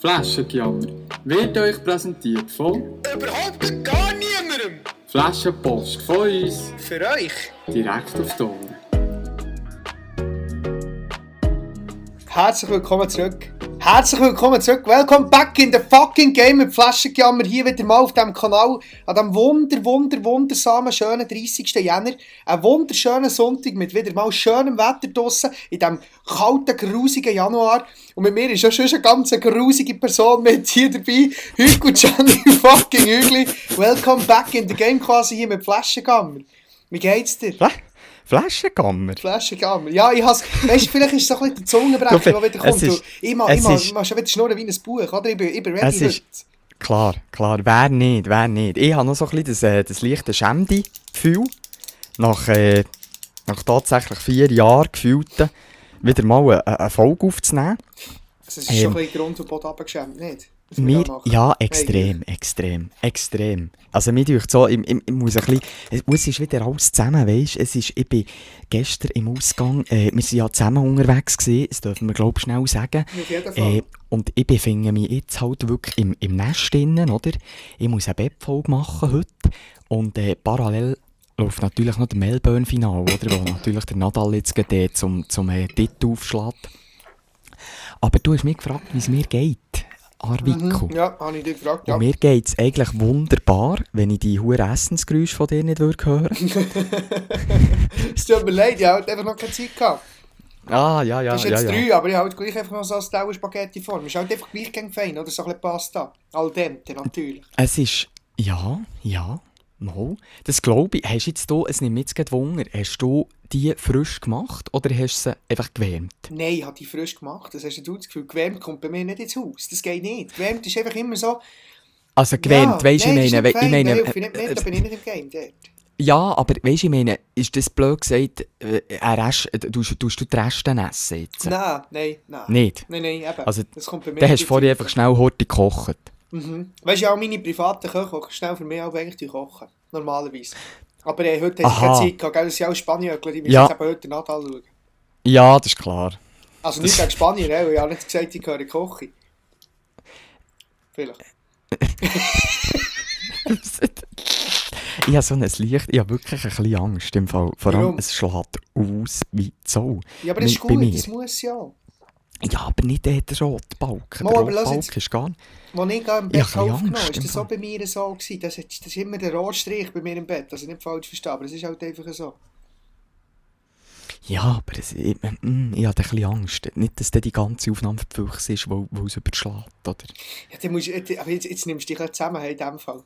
Flaschengejammer wird euch präsentiert von Überhaupt gar niemandem. Flaschenpost von uns Für euch. direkt auf Ohren. Herzlich willkommen zurück. Herzlich willkommen zurück. Welcome back in the fucking game mit Flaschenjammer. Hier wieder mal auf diesem Kanal. An diesem wunder, wunder, wundersamen, schönen 30. Jänner. Ein wunderschöner Sonntag mit wieder mal schönem Wetter draussen. In diesem kalten, grusigen Januar. Und mit mir ist ja schon eine ganz grusige Person mit hier dabei. Hugo Gianni fucking Hügli. Welcome back in the game quasi hier mit Flaschenjammer. Wie geht's dir? Fla Flaschengammer? Flaschengammer. Ja, ich has, weißt vielleicht ist es so ein bisschen der Zungenbrecher, der wieder kommt. ist- ich mach, es ich mach, ist- mach schon wieder schnurren wie ein Buch, oder? Ich bin, ich bin ready Es ist-. Klar, klar. Wer nicht, wer nicht. Ich habe noch so ein bisschen das, äh, das leichte Schämdi-Gefühl. Nach, äh, nach tatsächlich vier Jahren gefühlten, wieder mal eine, eine Folge aufzunehmen. Das ist schon ein Ähm, bisschen Grund und Boden abgeschämt, nicht? Wir ja, extrem, extrem, extrem. Also mir durch so, ich, ich, ich muss ein bisschen, es es ist wieder alles zusammen, weißt Es ist, ich bin gestern im Ausgang, äh, wir sind ja zusammen unterwegs gewesen, das dürfen wir glaube ich schnell sagen. Äh, und ich befinde mich jetzt halt wirklich im, im Nest drinnen, oder? Ich muss eine Bettfolge machen heute und äh, parallel läuft natürlich noch der Melbourne-Final, oder? Wo natürlich der Nadal jetzt gerade äh, zum, zum äh, Titel aufschlägt. Aber du hast mich gefragt, wie es mir geht, Arviko. Mhm. Ja, habe ich dich gefragt. Ja. Und mir geht es eigentlich wunderbar, wenn ich die hohen Essensgeräusche von dir nicht würde hören Es tut mir leid, ich habe einfach noch keine Zeit gehabt. Ah, ja, ja, Das ist ja, jetzt ja. drei, aber ich habe halt gleich einfach noch so eine Dauer Spaghetti vor. Ist halt einfach gleich fein, oder? So ein bisschen Pasta. Al dente, natürlich. Es ist, ja, ja, mal. Das glaube ich. Hast du jetzt hier, es nimmt mich jetzt gerade Wunder, hast du die frisch gemacht oder hast du sie einfach gewärmt? Nein, ich habe die frisch gemacht. Das hast du das Gefühl, gewärmt kommt bei mir nicht ins Haus. Das geht nicht. Gewärmt ist einfach immer so... Also gewärmt, ja, weißt du, ich meine, ich meine, Nein, ich nicht mit, da bin ich nicht im Game dort. ja, aber weißt du, ich meine, ist das blöd gesagt, äh, Rest, äh, tust, tust du die Reste essen jetzt? Nein, nein, nein. Nicht? Nein, nein, eben. Also, das kommt bei mir Dann hast du vorher einfach schnell Horti gekocht. Mhm. Weißt du, auch meine privaten Köche, schnell für mich auch eigentlich kochen. Normalerweise. Aber äh, heute haben sie keine. Zeit gehabt, gell? Das sind auch Spanier, die müssen Ja. jetzt eben heute den Nadal schauen. Ja, das ist klar. Also nicht gegen Spanier, weil ich habe nicht gesagt, ich gehöre Koche. Vielleicht. ich habe so ein Licht, ich habe wirklich ein bisschen Angst im Fall. Vor allem, Warum? es schlägt aus wie Zoll. Ja, aber das ist gut, das muss ja. Ja, aber nicht der rote Balken. Mal, Der rote Balken ist gar nicht... Als ich im Ich Bett habe bisschen aufgenommen Angst ist das Fall. bei mir so gewesen. Das, ist- das ist immer der Rotstrich bei mir im Bett. Also nicht falsch verstehen, aber es ist halt einfach so. Ja, aber es, ich, mm, ich habe ein bisschen Angst. Nicht, dass die ganze Aufnahme verpflichtet ist, weil, weil es überschlägt, oder? Ja, dann musst, aber jetzt, jetzt nimmst du dich ein zusammen in diesem Fall.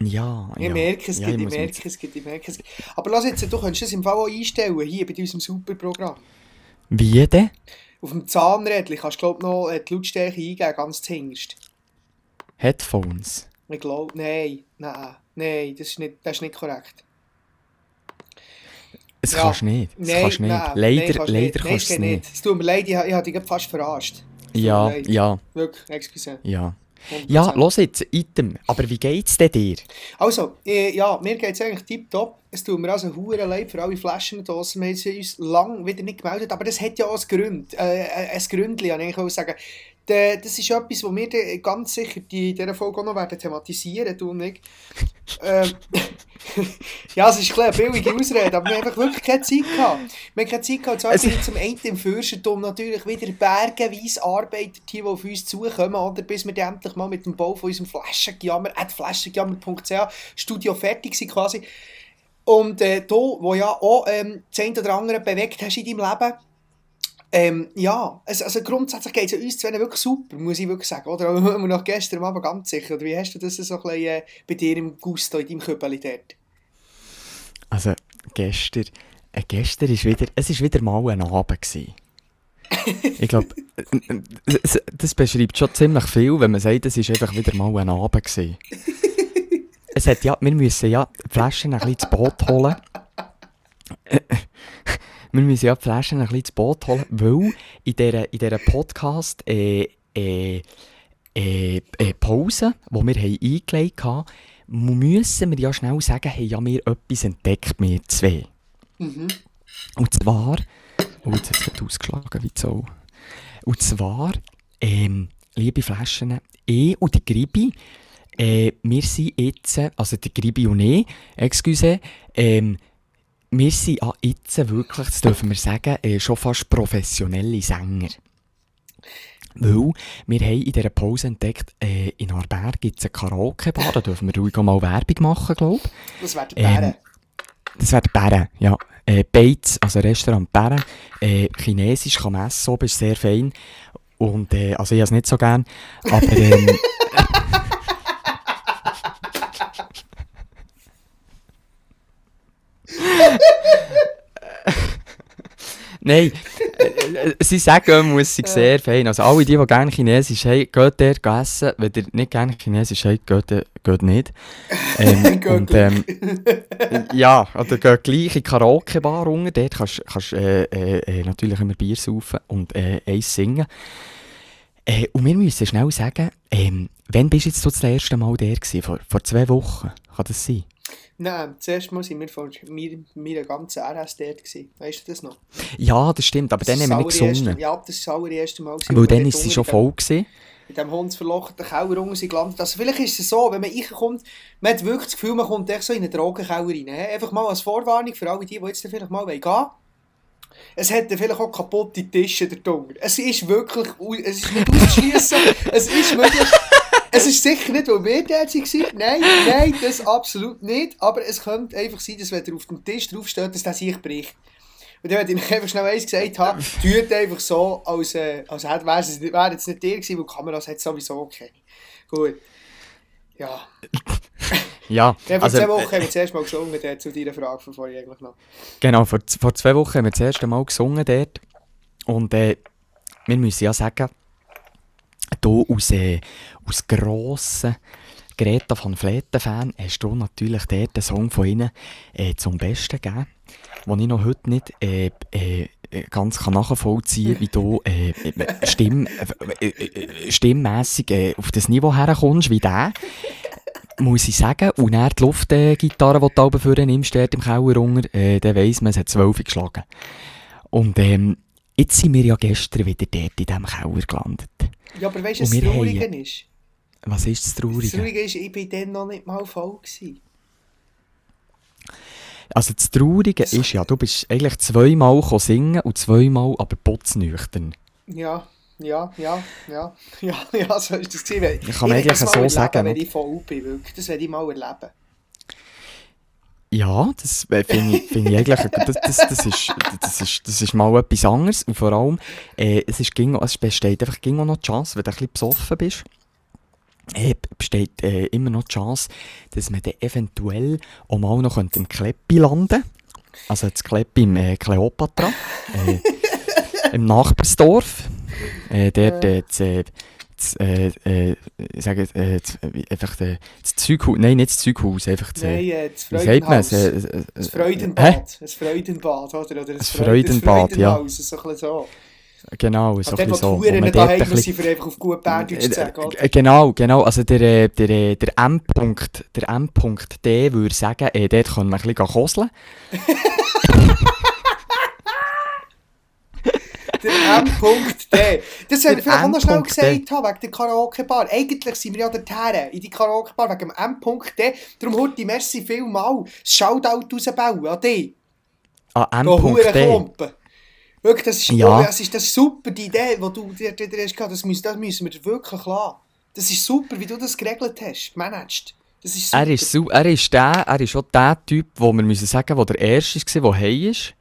Ja, Ich ja. merke es, ja, gibt, ich merke es, gibt, ich merke es. Aber lass jetzt, du könntest das im Fall auch einstellen, hier bei unserem super Programm. jetzt- Wie denn? Auf dem Zahnrädchen kannst du glaub, noch äh, die Lautstärke eingeben, ganz zuhinterst. Headphones? Ich glaube, nein, nein, nein, das ist nicht, das ist nicht korrekt. Das Ja. kannst du nicht. Das Nein, kannst nicht. leider kannst leider kannst es du es nicht. Es tut mir leid, ich, ich habe dich fast verarscht. Es Ja, ja, Wirklich, excuse. ja. 100%. Ja, los jetzt, Item. Aber wie geht's denn dir? Also, äh, ja, mir geht es eigentlich tiptop. Es tut mir also hure leid für alle Flaschen draussen. Wir haben uns lange wieder nicht gemeldet, aber das hat ja auch einen Grund. Äh, äh, ein Gründchen, kann ich auch sagen. De, das ist etwas, was wir dann ganz sicher die, in dieser Folge auch noch werden thematisieren, du und ich. ähm, ja, es ist eine billige Ausrede, aber wir haben einfach wirklich keine Zeit gehabt. Wir haben keine Zeit gehabt. Ich zum einen im Fürstentum natürlich wieder bergenweise Arbeiter, die auf uns zukommen, oder bis wir endlich mal mit dem Bau von unserem Flaschengejammer, at flaschengejammer.ch Studio fertig sind quasi. Und äh, du, wo ja auch ähm, das eine oder andere bewegt hast in deinem Leben, ähm, ja, also, also grundsätzlich geht es uns zwei wirklich super, muss ich wirklich sagen. Oder immer noch gestern Abend ganz sicher. Oder wie hast du das so ein bisschen äh, bei dir im Gusto, in deinem Köppeli dort? Also, gestern, äh, gestern ist wieder, es ist wieder mal ein Abend gewesen. ich glaube, das beschreibt schon ziemlich viel, wenn man sagt, es ist einfach wieder mal ein Abend gewesen. es hat ja, wir müssen ja die Flaschen ein bisschen ins Boot holen. Wir müssen ja die Flaschen ein bisschen ins Boot holen, weil in dieser, in dieser Podcast äh, äh, äh, äh, Pause, die wir haben eingelegt haben, müssen wir ja schnell sagen, haben ja wir etwas entdeckt, wir zwei. Mhm. Und zwar, oh, jetzt hat es gerade ausgeschlagen, wie so. Und zwar, ähm, liebe Flaschen, ich und die Gribi, äh, wir sind jetzt, also die Gribi und ich, excuse, ähm, wir sind ah, jetzt wirklich, das dürfen wir sagen, äh, schon fast professionelle Sänger. Weil wir haben in dieser Pause entdeckt, äh, in Arberg gibt es eine Karaoke-Bar, da dürfen wir ruhig mal Werbung machen, glaube ich. Das wäre der Bären. Ähm, das wäre der Bären, ja. Äh, Bates, also Restaurant Bären. Äh, Chinesisch kann man essen, oben ist sehr fein. Und, äh, also ich habe es nicht so gern, aber, ähm, Nein, äh, äh, sie sagen, muss ich sehr fein. Also alle, die, die gerne Chinesisch haben, geht dort essen. Wenn ihr nicht gerne Chinesisch habt, geht, äh, geht nicht. Ähm, und, ähm, ja, oder geht gleich in die Karaoke-Bar runter. Dort kannst du äh, äh, natürlich immer Bier saufen und äh, eins singen. Äh, und wir müssen schnell sagen, ähm, wann bist du jetzt so das erste Mal der gewesen? Vor, vor zwei Wochen? Kann das sein? Nein, zuerst mal waren wir vor mir, meiner ganzen RS dort. Gewesen. Weißt du das noch? Ja, das stimmt, aber dann Das haben wir ist nicht gesungen. Ja, das war das allererste Mal. gewesen, Weil dann ist sie schon voll gewesen. in diesem hundsverlochten Keller unten gelandet. Also vielleicht ist es so, wenn man reinkommt, man hat wirklich das Gefühl, man kommt echt so in einen Drogenkeller rein. Einfach mal als Vorwarnung für alle die, die jetzt dann vielleicht mal gehen wollen. Es hat dann vielleicht auch kaputte Tische da drunter. Es ist wirklich, es ist nicht auszuschliessen, es ist möglich. Es ist sicher nicht, weil wir dort waren. Nein, nein, das absolut nicht. Aber es könnte einfach sein, dass wenn er auf dem Tisch draufsteht, dass der sich bricht. Und dann hätte ich einfach schnell eins gesagt, habe, tut einfach so, als, äh, als hätte- wäre es wäre jetzt nicht der gewesen, weil die Kameras hat sowieso keine. Gut. Ja. Ja, Ja, vor also, zwei Wochen äh, haben wir zuerst mal gesungen, dort zu deiner Frage von vorhin eigentlich noch. Genau, vor, vor zwei Wochen haben wir das erste Mal gesungen dort. Und äh, wir müssen ja sagen, hier aus, äh, aus grossen Greta van Vleuten-Fan hast du natürlich dort den Song von ihnen äh, zum Besten gegeben, den ich noch heute nicht äh, äh, ganz kann nachvollziehen kann, wie du äh, äh, Stimm, äh, äh, stimmmässig auf das Niveau herkommst, wie der. Muss ich sagen. Und dann die Luftgitarre, die du oben vorne nimmst, im Keller äh, dann weiss man, es hat 12 geschlagen. Und ähm, jetzt sind wir ja gestern wieder dort in diesem Keller gelandet. Ja, aber weißt du, was das Traurige ist? Was ist das Das Traurige? Traurige ist, ich bin dann noch nicht mal voll gewesen. Also das Traurige ist ja, du bist eigentlich zweimal singen und zweimal aber putznüchtern. Ja, ja, ja, ja, ja, ja, so ist das gewesen. Ich kann will eigentlich so erleben, sagen, Wenn ich voll bin, wirklich. Das werde ich mal erleben. Ja, das äh, finde ich, find ich eigentlich, das, das, das, ist, das, ist, das ist mal etwas anderes und vor allem, äh, es, ist, es besteht einfach noch die Chance, wenn du ein bisschen besoffen bist, besteht äh, immer noch die Chance, dass man dann eventuell auch mal noch könnte im Kleppi landen Also das Kleppi im äh, Kleopatra, äh, im Nachbarsdorf. Äh, dort, äh, das, äh, das, äh, äh, ich sage, äh, das, äh, einfach äh, das Zeughaus, nein, nicht das Zeughaus, einfach das, Nein, äh, äh, das wie sagt man? Freudenhaus. Äh, äh, Das äh, Freudenbad. Das Freudenbad, oder? oder Das Freudenbad, ja. Freudenhaus, so so. Genau, so ein bisschen dort ein bisschen- für einfach auf gut sagen, oder? Äh, Genau, genau. Also der, der, der M-Punkt, der M-Punkt D würde sagen, äh, dort können wir ein bisschen koseln. Der M.D. Das hätte ich vielleicht auch noch schnell gesagt, haben, wegen der Karaoke-Bar. Eigentlich sind wir ja dorthin, in die Karaoke-Bar, wegen dem M.D. Darum Hurti, merci vielmal. Shoutout rausbauen an dich. Hure M.D. Wirklich, das ist, Ja. das ist, das ist super, die Idee, die du dir hast gehabt. Das müssen, das müssen wir wirklich lassen. Das ist super, wie du das geregelt hast, managed. Das ist super. Er ist, er ist der, er ist auch der Typ, wo wir müssen sagen, der der Erste war, der heim ist.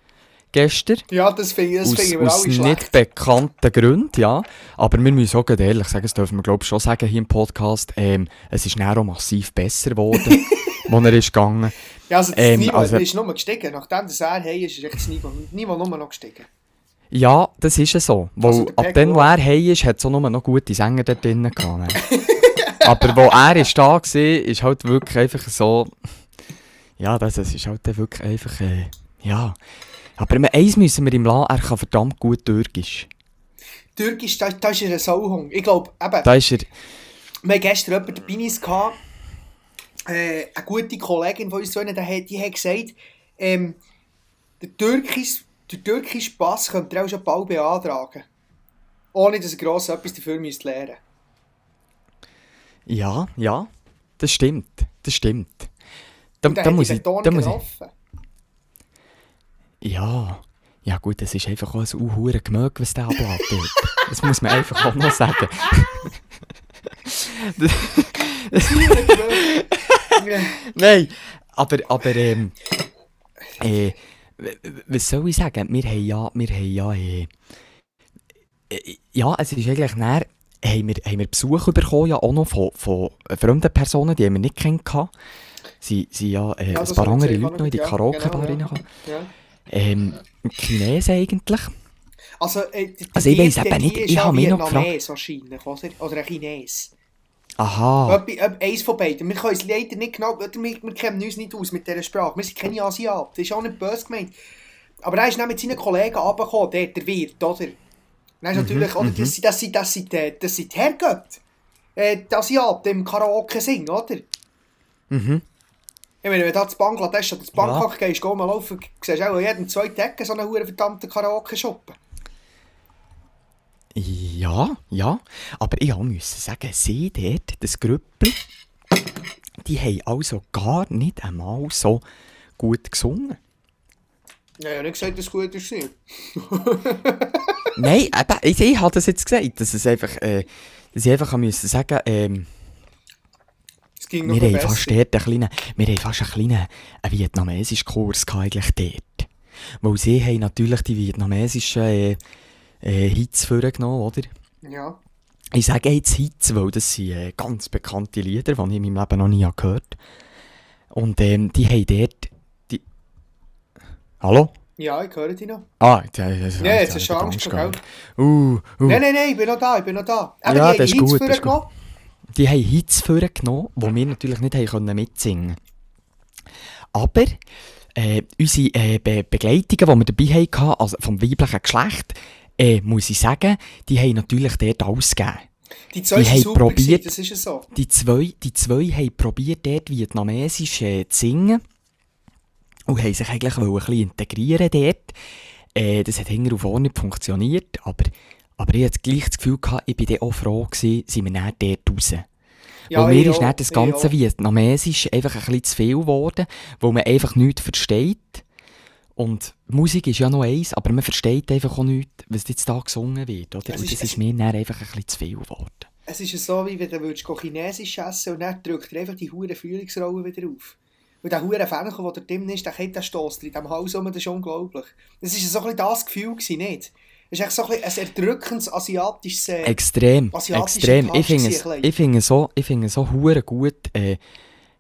Gestern. ja, das finde ich, das aus finden wir aus alle nicht schlecht. bekannten Gründen, ja. Aber wir müssen auch ehrlich sagen, das dürfen wir glaube ich schon sagen hier im Podcast, ähm, es ist näher massiv besser geworden, wo er ist gegangen. Ja, also das ähm, Niveau also- ist nur gestiegen. Nachdem das er hey ist, ist echt das Niveau, Niveau nur noch gestiegen. Ja, das ist es so. Weil Also ab dann, wo er heim ist, hat es auch nur noch gute Sänger dort drinnen gehabt. ne? Aber wo er ist da war, ist halt wirklich einfach so... Ja, das, das ist halt wirklich einfach... Äh, ja... Aber eins müssen wir ihm lassen, er kann verdammt gut Türkisch. Türkisch, da, da ist er ein Sauhung. Ich glaube, eben, Da ist er... wir hatten gestern jemanden dabei gehabt, äh, eine gute Kollegin von uns, die, hat- gesagt, ähm, der türkische der türkische Pass könnt ihr auch schon bald beantragen. Ohne dass ihr gross etwas dafür müsst lernen Ja, ja, das stimmt. Das stimmt. Da, da, muss ich. Da muss ich ja. Ja gut, es ist einfach auch ein unhuren Gemög, was der ablädt dort. Das muss man einfach auch noch sagen. Nein, aber, aber ähm, äh, was soll ich sagen? Wir haben ja, wir haben ja, äh, äh, ja, es ist eigentlich näher, haben wir, haben wir Besuch bekommen, ja auch noch von, von fremden Personen, die haben wir nicht kennengelernt. Sie sind ja, äh, Ja, ein paar andere sie Leute noch in die ja, Karaoke-Bar genau, ja. Ähm, Chinesen eigentlich. Also, äh, die- Also ich die- eben nicht, ich habe mich noch Vietnames wahrscheinlich, oder? Oder ein Chines. Aha. Eins von beiden. Wir können es leider nicht genau, wir, wir kennen uns nicht aus mit dieser Sprache. Wir sind keine Asiaten, das ist auch nicht böse gemeint. Aber er ist dann mit seinen Kollegen runtergekommen, der, der Wirt, oder? Dann ist natürlich, oder, das, das, das, sind, äh, das sind die Herrgötter. Äh, die Asiaten im Karaoke singen, oder? Mhm. Ich meine, wenn du zu Bangladesch oder zu Bangkok gehst, geh mal laufen, siehst du auch an jedem zweiten Ecke so einen verdammten Karaoke-Shop. Ja, ja. Aber ich müssen sagen, sie dort, das Grüppel, die haben also gar nicht einmal so gut gesungen. Ja, ich habe nicht gesagt, dass es gut ist. Nein, eben, ich, ich habe das jetzt gesagt, dass, es einfach, äh, dass ich einfach müssen sagen ähm, Es ging wir haben fast dort einen kleinen, wir haben fast einen kleinen vietnamesischen Kurs gehabt, eigentlich dort. Weil sie haben natürlich die vietnamesischen äh, äh, Hits vorgenommen, oder? Ja. Ich sage jetzt Hits, weil das sind äh, ganz bekannte Lieder, die ich in meinem Leben noch nie gehört habe. Und ähm, die haben dort... Die... Hallo? Ja, ich höre dich noch. Ah, jetzt, jetzt, Ja, jetzt hast du Angst gehabt. Uh, uh. Nein, nein, nein, ich bin noch da, ich bin noch da. Eben, Ja, die das ist Hits gut, das ist vorgenommen. Die haben Hits vorgenommen, die wir natürlich nicht haben können mitsingen Aber äh, unsere äh, Be Begleitungen, die wir dabei hatten, also vom weiblichen Geschlecht, äh, muss ich sagen, die haben natürlich dort alles gegeben. Die zwei Die haben probiert- das ist so. Die zwei, die zwei haben probiert, dort Vietnamesisch äh, zu singen. Und haben sich eigentlich ein bisschen integrieren dort. Äh, das hat hinterher und vorne nicht funktioniert. Aber, aber ich hatte gleich das Gefühl, gehabt, ich war dann auch froh, gewesen, sind wir dann dort raus. Ja, weil mir ist dann das ganze. Vietnamesisch einfach ein bisschen zu viel geworden, wo man einfach nichts versteht. Und Musik ist ja noch eins, aber man versteht einfach auch nichts, was jetzt da gesungen wird. Oder? Es Und ist- das es- ist mir dann einfach ein bisschen zu viel geworden. Es ist ja so, wie wenn du Chinesisch essen und dann drückt er einfach die hure Frühlingsrolle wieder auf. Und der hure Fähnchen, der drin ist, der kennt den Stoss in diesem Haus rum, das ist unglaublich. Das ist so ein bisschen das Gefühl gewesen, nicht? Es ist echt so ein, ein erdrückendes asiatisches... Äh, Extrem, extrem. Touch Ich finde es, ich finde so, ich finde so hure gut. Äh,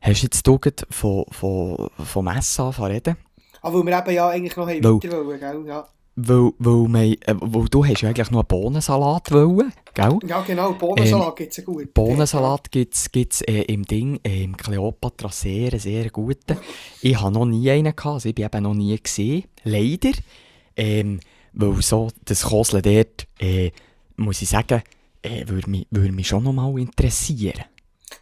hast du jetzt du gerade von, von, Messe angefangen zu reden? Aber wir eben ja eigentlich noch haben Weil- weiter wollen, gell? Ja. Weil, weil, wir, äh, weil du hast ja eigentlich noch einen Bohnensalat wollen, gell? ja, genau, Bohnensalat Ähm, gibt es gut. Bohnensalat gibt es äh, im Ding, äh, im Cleopatra sehr, sehr guten. Ich habe noch nie einen gehabt, also ich bin eben noch nie gesehen. Leider. Ähm, weil so das Kosle dort, äh, muss ich sagen, äh, würde mich, würde mich schon noch mal interessieren.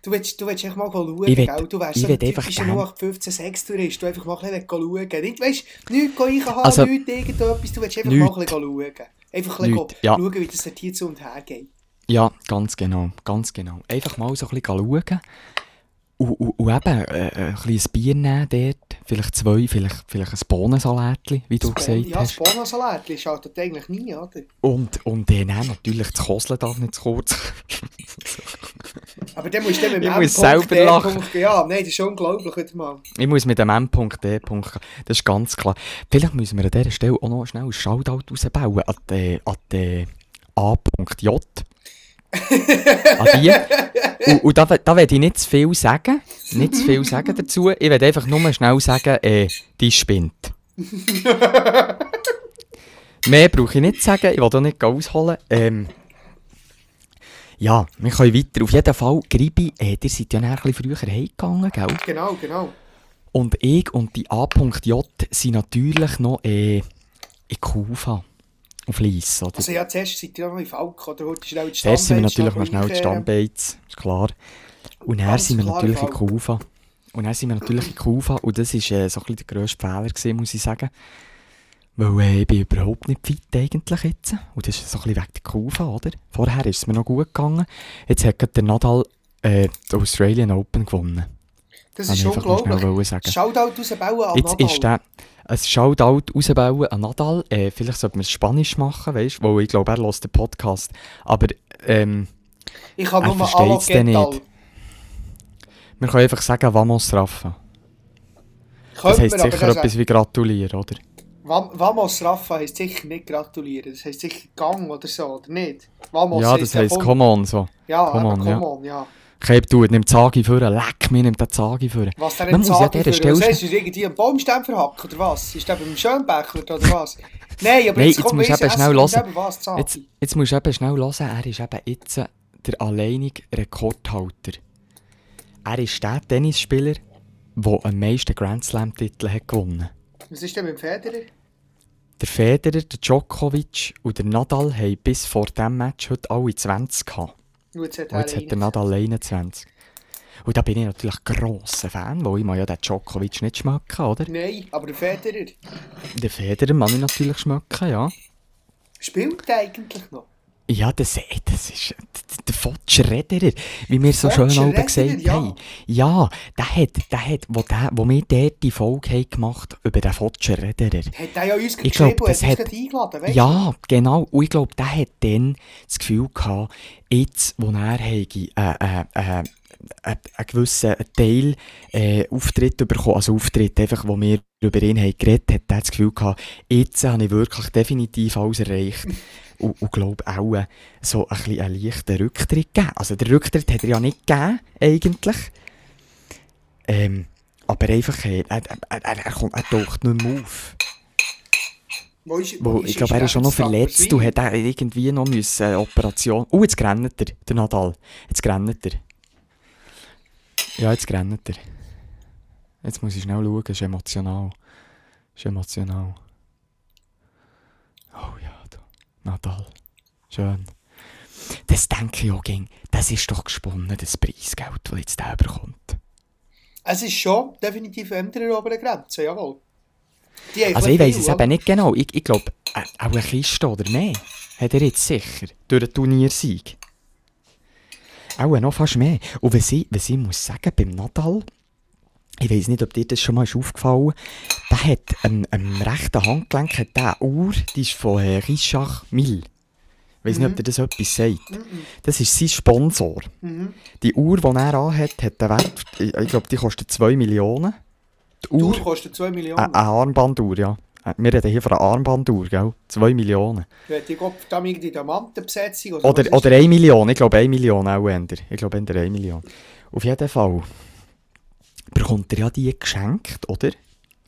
Du willst, du willst echt mal schauen, Ich will- gell? Du wärst so ein einfach typischer gern- 0815-6-Tourist, du einfach mal ein bisschen schauen Nicht, weißt, nichts reinhaben, Also- nichts irgendetwas, du willst einfach Nichts. mal ein bisschen schauen. Einfach ein bisschen Nichts, ja. schauen, wie das hier zu und her geht. Ja, ganz genau, ganz genau. Einfach mal so ein bisschen schauen. Und, und, und eben äh, ein kleines Bier nehmen dort, vielleicht zwei, vielleicht, vielleicht ein Bohnensalätchen, wie du Das gesagt Bon- ja, das hast. Bohnensalat schaltet eigentlich nie, oder? Und, und dann natürlich das Kosle darf nicht zu kurz. Aber dann musst du mit dem muss selber lachen. Ja, nein, das ist unglaublich mal. Ich muss mit dem M.D. Das ist ganz klar. Vielleicht müssen wir an dieser Stelle auch noch schnell ein Shoutout rausbauen an die, an die A.J. an die. Und, und da, da werde ich nicht zu viel sagen. Nicht zu viel sagen dazu. Ich werde einfach nur schnell sagen, äh, die spinnt. Mehr brauche ich nicht zu sagen. Ich will auch nicht ausholen. Ähm, ja, wir können weiter. Auf jeden Fall, Gribi, äh, ihr seid ja ein bisschen früher heimgegangen, gell? Genau, genau. Und ich und die A.J. sind natürlich noch äh, in Kufa. Auf Lies, oder? Also ja, zuerst seid ihr noch in Falk, oder heute schnell die Zuerst sind wir Stammbeiz, natürlich noch schnell die. Stammbeiz, ist klar. Und dann sind wir natürlich in. Kufa. Und dann sind wir natürlich in Kufa und das war äh, so ein bisschen der grösste Fehler, gewesen, muss ich sagen. Weil äh, ich bin überhaupt nicht fit eigentlich jetzt. Und das ist so ein bisschen wegen der Kufa, oder? Vorher ist es mir noch gut gegangen. Jetzt hat der Nadal äh, die Australian Open gewonnen. Das ist unglaublich. Shoutout rausbauen an Jetzt ist Nadal. der ein Shoutout rausbauen an Nadal. Äh, vielleicht sollten wir es Spanisch machen, weißt du, weil ich glaube, er hört den Podcast. Aber ähm, Ich er nur Allo dann nicht. wir können einfach sagen, Vamos Rafa. Das heisst man sicher etwas wie gratulieren, oder? Vam- Vamos Rafa heisst sicher nicht gratulieren. Das heisst sicher Gang oder so, oder nicht? Vamos ja, das heisst come on so. Ja, come come on, on, ja. come on, ja. Keib du, nimm die Zagi vor, leck mir, nimm den Zagi vor. Was muss ja sagen an dieser für, was Stelle- hast du irgendwie einen Baumstamm verhackt, oder was? Ist der beim Schönbecher, oder was? Nein, aber Nein, jetzt, jetzt musst du eben schnell hören. Jetzt, jetzt musst du eben schnell hören, er ist eben jetzt der alleinige Rekordhalter. Er ist der Tennisspieler, der am meisten Grand Slam-Titel hat gewonnen Was ist denn mit dem Federer? Der Federer, der Djokovic und der Nadal haben bis vor diesem Match heute alle 20 gehabt. Nur jetzt hat Und jetzt er hat der einen. Nadal 21. Und da bin ich natürlich grosser Fan, weil ich ja den Djokovic nicht schmecken, oder? Nein, aber der Federer. Den Federer mag ich natürlich schmecken, ja. Spielt der eigentlich noch? Ja, das, äh, das ist d- der Fotscher Rederer, wie wir so schön oben gesagt ja. haben. Ja, der hat, der hat, wo, der, wo wir dort die Folge haben gemacht über den Fotscher Rederer. Hat der ja uns Ich glaub, das hat eingeladen, weißt Ja, genau. Und ich glaube, der hat dann das Gefühl gehabt, jetzt, wo er hätte, äh, äh, äh, einen gewissen Teil äh, Auftritt bekommen, also Auftritt, einfach, wo wir über ihn haben geredet hat, er das Gefühl gehabt, jetzt habe ich wirklich definitiv alles erreicht. Und, und glaube auch äh, so ein bisschen einen leichten Rücktritt gegeben. Also der Rücktritt hat er ja nicht gegeben, eigentlich. Ähm, aber einfach, äh, er, er, er, er, kommt, er taucht nicht mehr auf. Wo ist, Wo, ich glaube, er ist schon noch verletzt hat auch irgendwie noch müssen, äh, Operation. Oh, jetzt grennt er, der Nadal. Jetzt grennt er. Ja, jetzt grennt er. Jetzt muss ich schnell schauen, ist emotional. Ist emotional. Oh ja, da. Nadal. Schön. Das denke ich auch, ging. das ist doch gesponnen, das Preisgeld, das jetzt der bekommt. Es ist schon definitiv unter der oberen Grenze, jawohl. Also ich weiß es eben nicht genau. Ich, ich glaube, äh, auch eine Kiste oder mehr hat er jetzt sicher durch den Turniersieg. Auch noch fast mehr. Und was ich, was ich muss sagen, beim Nadal, ich weiß nicht, ob dir das schon mal ist aufgefallen der hat am, am rechten Handgelenk hat eine Uhr, die ist von äh, Richard Mill. Ich weiß nicht, ob dir das etwas sagt. Das ist sein Sponsor. Mhm. Die Uhr, die er anhat, hat den Wert, ich, ich glaube, die kostet 2 Millionen. Die Die Uhr, Uhr kostet 2 Millionen. eine Armbanduhr, ja. Äh, Wir reden hier von einer Armbanduhr, gell? 2 Millionen. Die Gott da irgendwie Diamantenbesetzung oder, Oder, oder 1 Million, ich glaube 1 Million auch eher. Ich glaube eher 1 Million. Auf jeden Fall bekommt er ja die geschenkt, oder?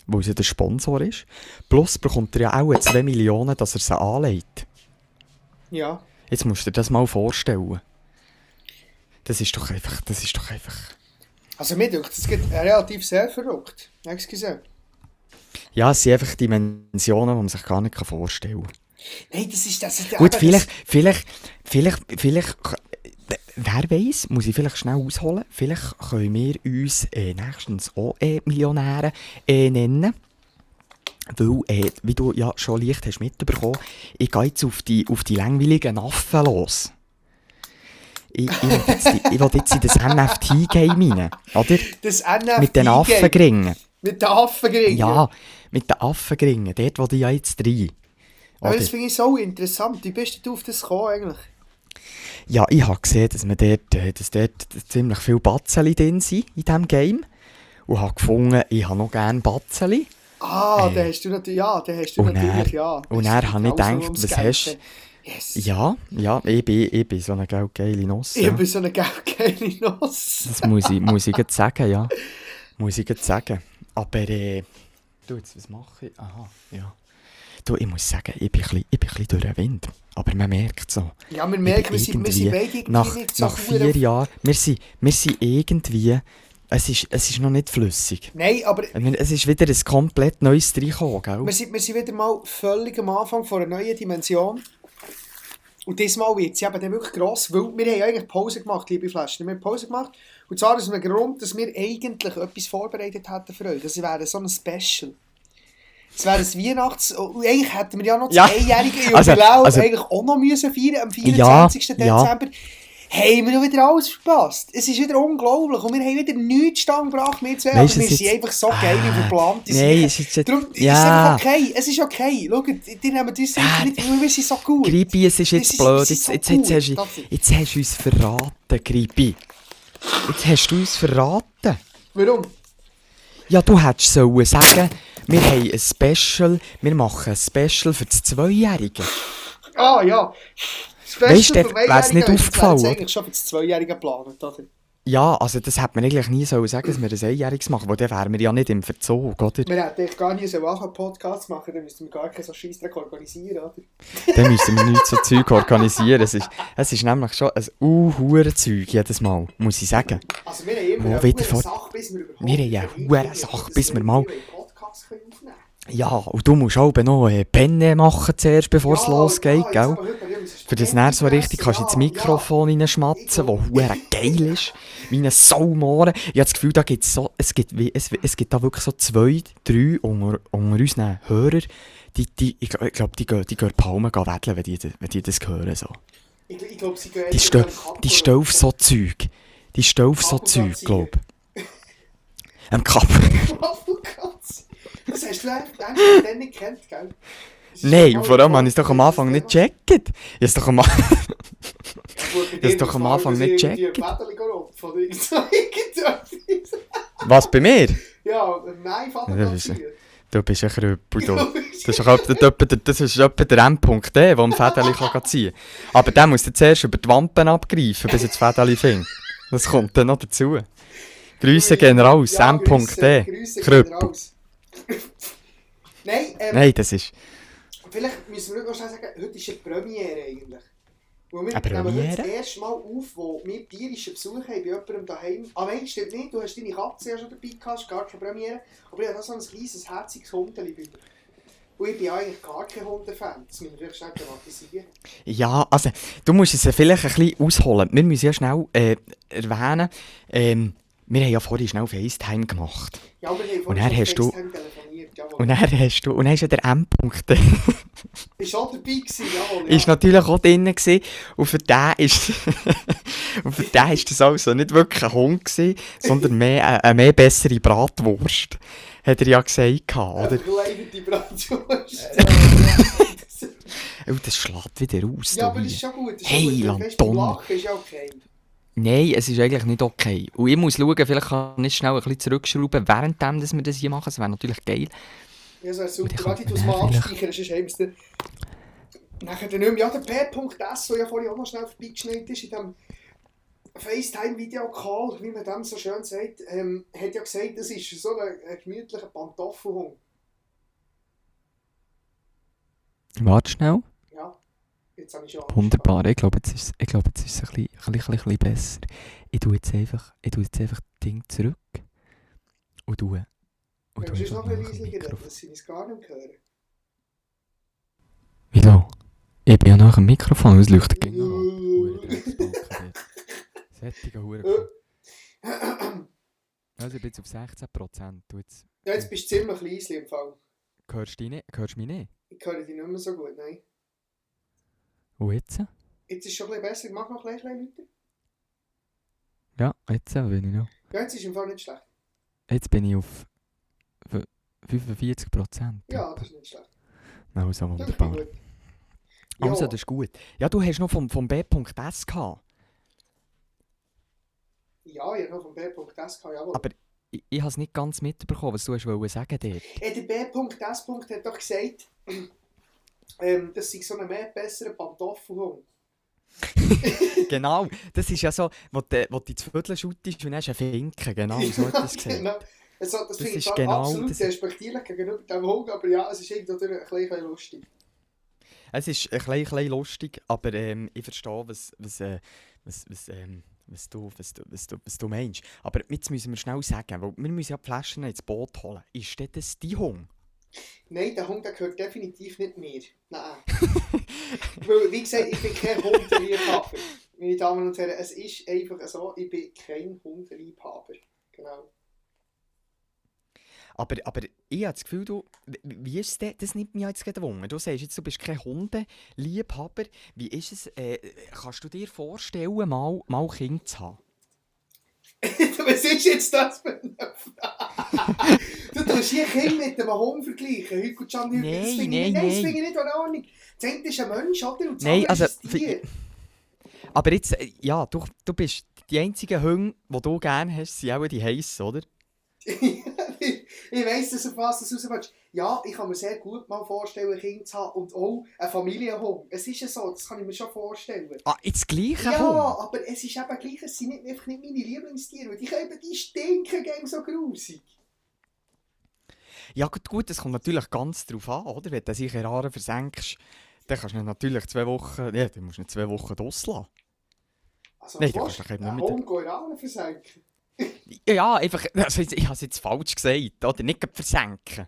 Weil sie der Sponsor ist. Plus bekommt er ja auch 2 Millionen, dass er sie anlegt. Ja. Jetzt musst du dir das mal vorstellen. Das ist doch einfach, das ist doch einfach... Also mir denkt, das geht relativ sehr verrückt. Excuse. Ja, es sind einfach Dimensionen, die man sich gar nicht vorstellen kann. Nein, das ist das. Ist Gut, vielleicht, vielleicht, vielleicht, vielleicht, wer weiß, muss ich vielleicht schnell ausholen, vielleicht können wir uns äh, nächstens auch äh, Millionäre äh, nennen. Weil, äh, wie du ja schon leicht hast mitbekommen, ich gehe jetzt auf die, auf die langweiligen Affen los. Ich, ich, will jetzt, die- ich will jetzt in das NFT-Game rein, oder? Das NFT Mit den Affengringen. Mit den Affengringen. Ja, mit den Affengringen, dort wo ich ja jetzt rein. Aber das finde ich so interessant. Wie bist du auf das gekommen eigentlich? Ja, ich habe gesehen, dass, man dort, äh, dass dort ziemlich viele Batzeli drin sind in diesem Game. Und habe gefunden, ich habe noch gerne Batzeli. Ah, Äh. da hast du natürlich, ja, da hast du natürlich, ja. und dann geht habe ich alles nur gedacht, was Geld. hast- Yes. Ja, ja, ich bin, ich bin so eine geile Nuss. Ich bin so eine geile Nuss. Das muss ich, muss ich jetzt sagen, ja. Muss ich jetzt sagen. Aber, äh, du, jetzt, was mache ich? Aha, ja. Du, ich muss sagen, ich bin ein bisschen, ich bin ein bisschen durch den Wind. Aber man merkt so. Ja, Ich merken, wir sind, wir sind beide nach, nicht so nach vier Jahren, wir sind, wir sind irgendwie, es ist, es ist noch nicht flüssig. Nein, aber Es ist wieder ein komplett neues reingekommen, gell? wir sind, wir sind wieder mal völlig am Anfang von einer neuen Dimension. Und diesmal wird sie eben dann wirklich gross, weil wir haben ja eigentlich Pause gemacht, liebe Flaschen. Wir haben Pause gemacht. Und zwar aus einem Grund, dass wir eigentlich etwas vorbereitet hätten für euch. Das wäre so ein Special. Es wäre ein Weihnachts... Und eigentlich hätten wir ja noch das Ja. einjährige Also- Jubiläum also- eigentlich auch noch müssen feiern am Ja, 24. ja. Dezember. haben wir noch wieder alles verpasst. Es ist wieder unglaublich und wir haben wieder nichts stand gebracht, wir zwei, aber Weisst du, wir sind einfach so geil Ah, und verplant. Nein, es ist jetzt... Darum ist es ja, okay, es ist okay. Schaut, die nehmen uns Ja, nicht, wir sind so gut. Gribi, es ist jetzt blöd. Jetzt, jetzt, jetzt, hast jetzt hast du uns verraten, Gribi. Jetzt hast du uns verraten. Warum? Ja, du hättest sollen sagen, wir haben ein Special, wir machen ein Special für das Zweijährige. Ah ja. Das Weisst du, für wär's nicht aufgefallen, oder? eigentlich schon für das Zweijährige geplant, oder? Ja, also das hätte man eigentlich nie sollen sagen, dass wir ein Einjähriges machen, weil dann wären wir ja nicht im Verzug, oder? Wir hätten eigentlich gar nie so einen Podcast machen, dann müssten wir gar keinen so Scheissdreck organisieren, oder? Dann müssen wir nicht so Zeug organisieren. Es ist, es ist nämlich schon ein uh Zeug jedes Mal, muss ich sagen. Also wir haben immer Wo eine Sache, bis wir überhaupt... Wir haben eine Sache, bis wir mal- Podcast können Ja, und du musst auch noch äh, Penne machen zuerst, bevor es Ja, losgeht, ja, gell? ja, Für das näher so richtig kannst du ins ja, Mikrofon reinschmatzen, wo hure geil ist. Wie eine Saumohren. Ich habe das Gefühl, da gibt's so, es, gibt wie, es, es gibt da wirklich so zwei, drei unter, unter unseren Hörern, die, die, ich, ich glaube, die gehen, die gehen Palmen wedeln, wenn die, wenn die das hören. So. Ja. Ich, ich glaube, sie gehen Die stehen auf so Zeug. Die stehen auf so Zeug, glaube ich. Am Kap. Das hast du eigentlich dann nicht kennt, gell? Nein, und vor allem habe ich es doch am Anfang nicht gecheckt. Ich habe es doch am Anfang... Das dir doch am Anfang nicht irgendetwas. Was, bei mir? Ja, nein, Vater Ja, ist- ziehen. Du bist ein Krüppel, du. Das ist etwa, der- das ist etwa der ein Fädeli ziehen kann. Aber der muss dann zuerst über die Wampen abgreifen, bis er das Fädeli findet. Das kommt dann noch dazu. Grüße gehen raus, Ja, M.D. Grüße- raus. Nein, ähm, Nein, das ist... vielleicht müssen wir noch schnell sagen, heute ist eine Premiere eigentlich. Weil wir Eine nehmen heute das erste Mal auf, wo wir tierischen Besuch haben bei jemandem daheim. Ah nein, stimmt nicht, du hast deine Katze ja schon dabei gehabt, gar keine Premiere. Aber ich habe so ein kleines, herziges Hundeli bei mir. Und ich bin eigentlich gar kein Hundefan, das müssen wir schnell thematisieren. Ja, also, du musst es vielleicht ein bisschen ausholen. Wir müssen ja schnell äh, erwähnen, ähm, wir haben ja vorhin schnell FaceTime gemacht. Ja, aber haben Und dann hast du-. Und dann hast du... Und dann ist ja der M-Punkt... Ist auch dabei gewesen, jawohl. ist natürlich auch drin gewesen. Und für den ist, und für den ist das also nicht wirklich ein Hund gewesen, sondern mehr, eine, eine mehr bessere Bratwurst. Hat er ja gesagt, oder? Verkleidete Bratwurst. Oh, das schlägt wieder aus. Ja, aber das ist schon gut. Das ist Hey, schon gut. Landon. Lachen ist ja okay. Nein, es ist eigentlich nicht okay. Und ich muss schauen, vielleicht kann ich schnell ein bisschen zurückschrauben, währenddem dass wir das hier machen. Das wäre natürlich geil. Ja, das wäre super. ich Warte, tue es mal abspeichern, sonst haben wir es. Nachher dann nicht mehr. Ja, der P.S., der ja vorhin auch noch schnell vorbeigeschneit ist, in dem FaceTime-Video-Call, wie man dem so schön sagt, ähm, hat ja gesagt, das ist so ein, ein gemütlicher Pantoffelhund. Warte schnell. Ja, jetzt habe ich schon Wunderbar. Ich glaube, jetzt ist es ich glaube, jetzt ist es ein bisschen, ein bisschen, ein bisschen besser. Ich tue jetzt einfach, ich tue jetzt einfach das Ding zurück. Und tue. Und tue du noch einfach ein bisschen leiser dass sie uns gar nicht hören. Wieso? Ich bin ja nach dem Mikrofon, es leuchtet gegen noch an. Hure Hure. Also ich bin jetzt auf 16%. Du jetzt, Ja, jetzt bist du ziemlich leise im Fall. hörst du nicht? Hörst du mich nicht? Ich höre dich nicht mehr so gut, nein. Und jetzt? Jetzt ist es schon ein bisschen besser, ich mach noch ein bisschen lauter. Ja, jetzt bin ich noch. Ja, jetzt ist im Fall nicht schlecht. Jetzt bin ich auf f- 45%. Ja, das ist nicht schlecht. Also Das ist wunderbar. Also, Ja. das ist gut. Ja, du hast noch vom, vom B.S. gehabt. Ja, ich habe noch vom B.S. gehabt, jawohl. Aber ich, ich habe es nicht ganz mitbekommen, was du hast wollen sagen dort. Äh, der B.S. hat doch gesagt, ähm, das sei so ein mehr besserer Pantoffelhund. genau, das ist ja so, wo du, wo du ins Viertel schuttest und dann hast du einen Finken. Genau, so hat es gesagt. genau. Also, das, Das finde ich genau absolut das- respektierlich gegenüber dem Hund, aber ja, es ist irgendwie ein bisschen, bisschen lustig. Es ist ein klein, klein lustig, aber ähm, ich verstehe, was, was, äh, was, was, ähm, was, du, was, du, was, du, was du meinst. Aber jetzt müssen wir schnell sagen, weil wir müssen ja die Flaschen ins Boot holen. Ist das dein Hund? Nein, der Hund der gehört definitiv nicht mir. Nein. Weil, wie gesagt, ich bin kein Hundeliebhaber. Meine Damen und Herren, es ist einfach so, ich bin kein Hundeliebhaber. Genau. Aber, aber ich habe das Gefühl, du, wie- ist denn, das nimmt mich jetzt gerade Wunder. Du sagst jetzt, du bist kein Hundeliebhaber. Wie ist es, äh, kannst du dir vorstellen, mal, mal Kinder zu haben? Was ist jetzt das für eine Frage? du tust hier Kind mit einem Hund vergleichen. Hugo Can, das Nein, finde ich, nein, nein, das nein. finde ich nicht in Ordnung. Das eine ist ein Mensch, oder? Und das Nein, also, ist ein Tier. Aber jetzt, äh, ja, du, du bist die einzigen Hunde, die du gerne hast, sind auch die heissen, oder? ich weiss, dass auf was du raus. Ja, ich kann mir sehr gut mal vorstellen, ein Kind zu haben und auch einen Familienhund. Es ist ja so, das kann ich mir schon vorstellen. Ah, jetzt gleiche Ja, Hund? aber es ist eben gleich, es sind nicht, einfach nicht meine Lieblingstiere, weil die, können, die stinken gegen so grusig. Ja gut, gut, das kommt natürlich ganz drauf an, oder? Wenn du sich in Raren versenkst, dann kannst du natürlich zwei Wochen, ja, dann musst du zwei Wochen draussen lassen. Also, Nein, du kannst doch eben nicht mit Rahmen versenken? Ja, einfach, also ich habe es jetzt falsch gesagt, oder? Nicht versenken.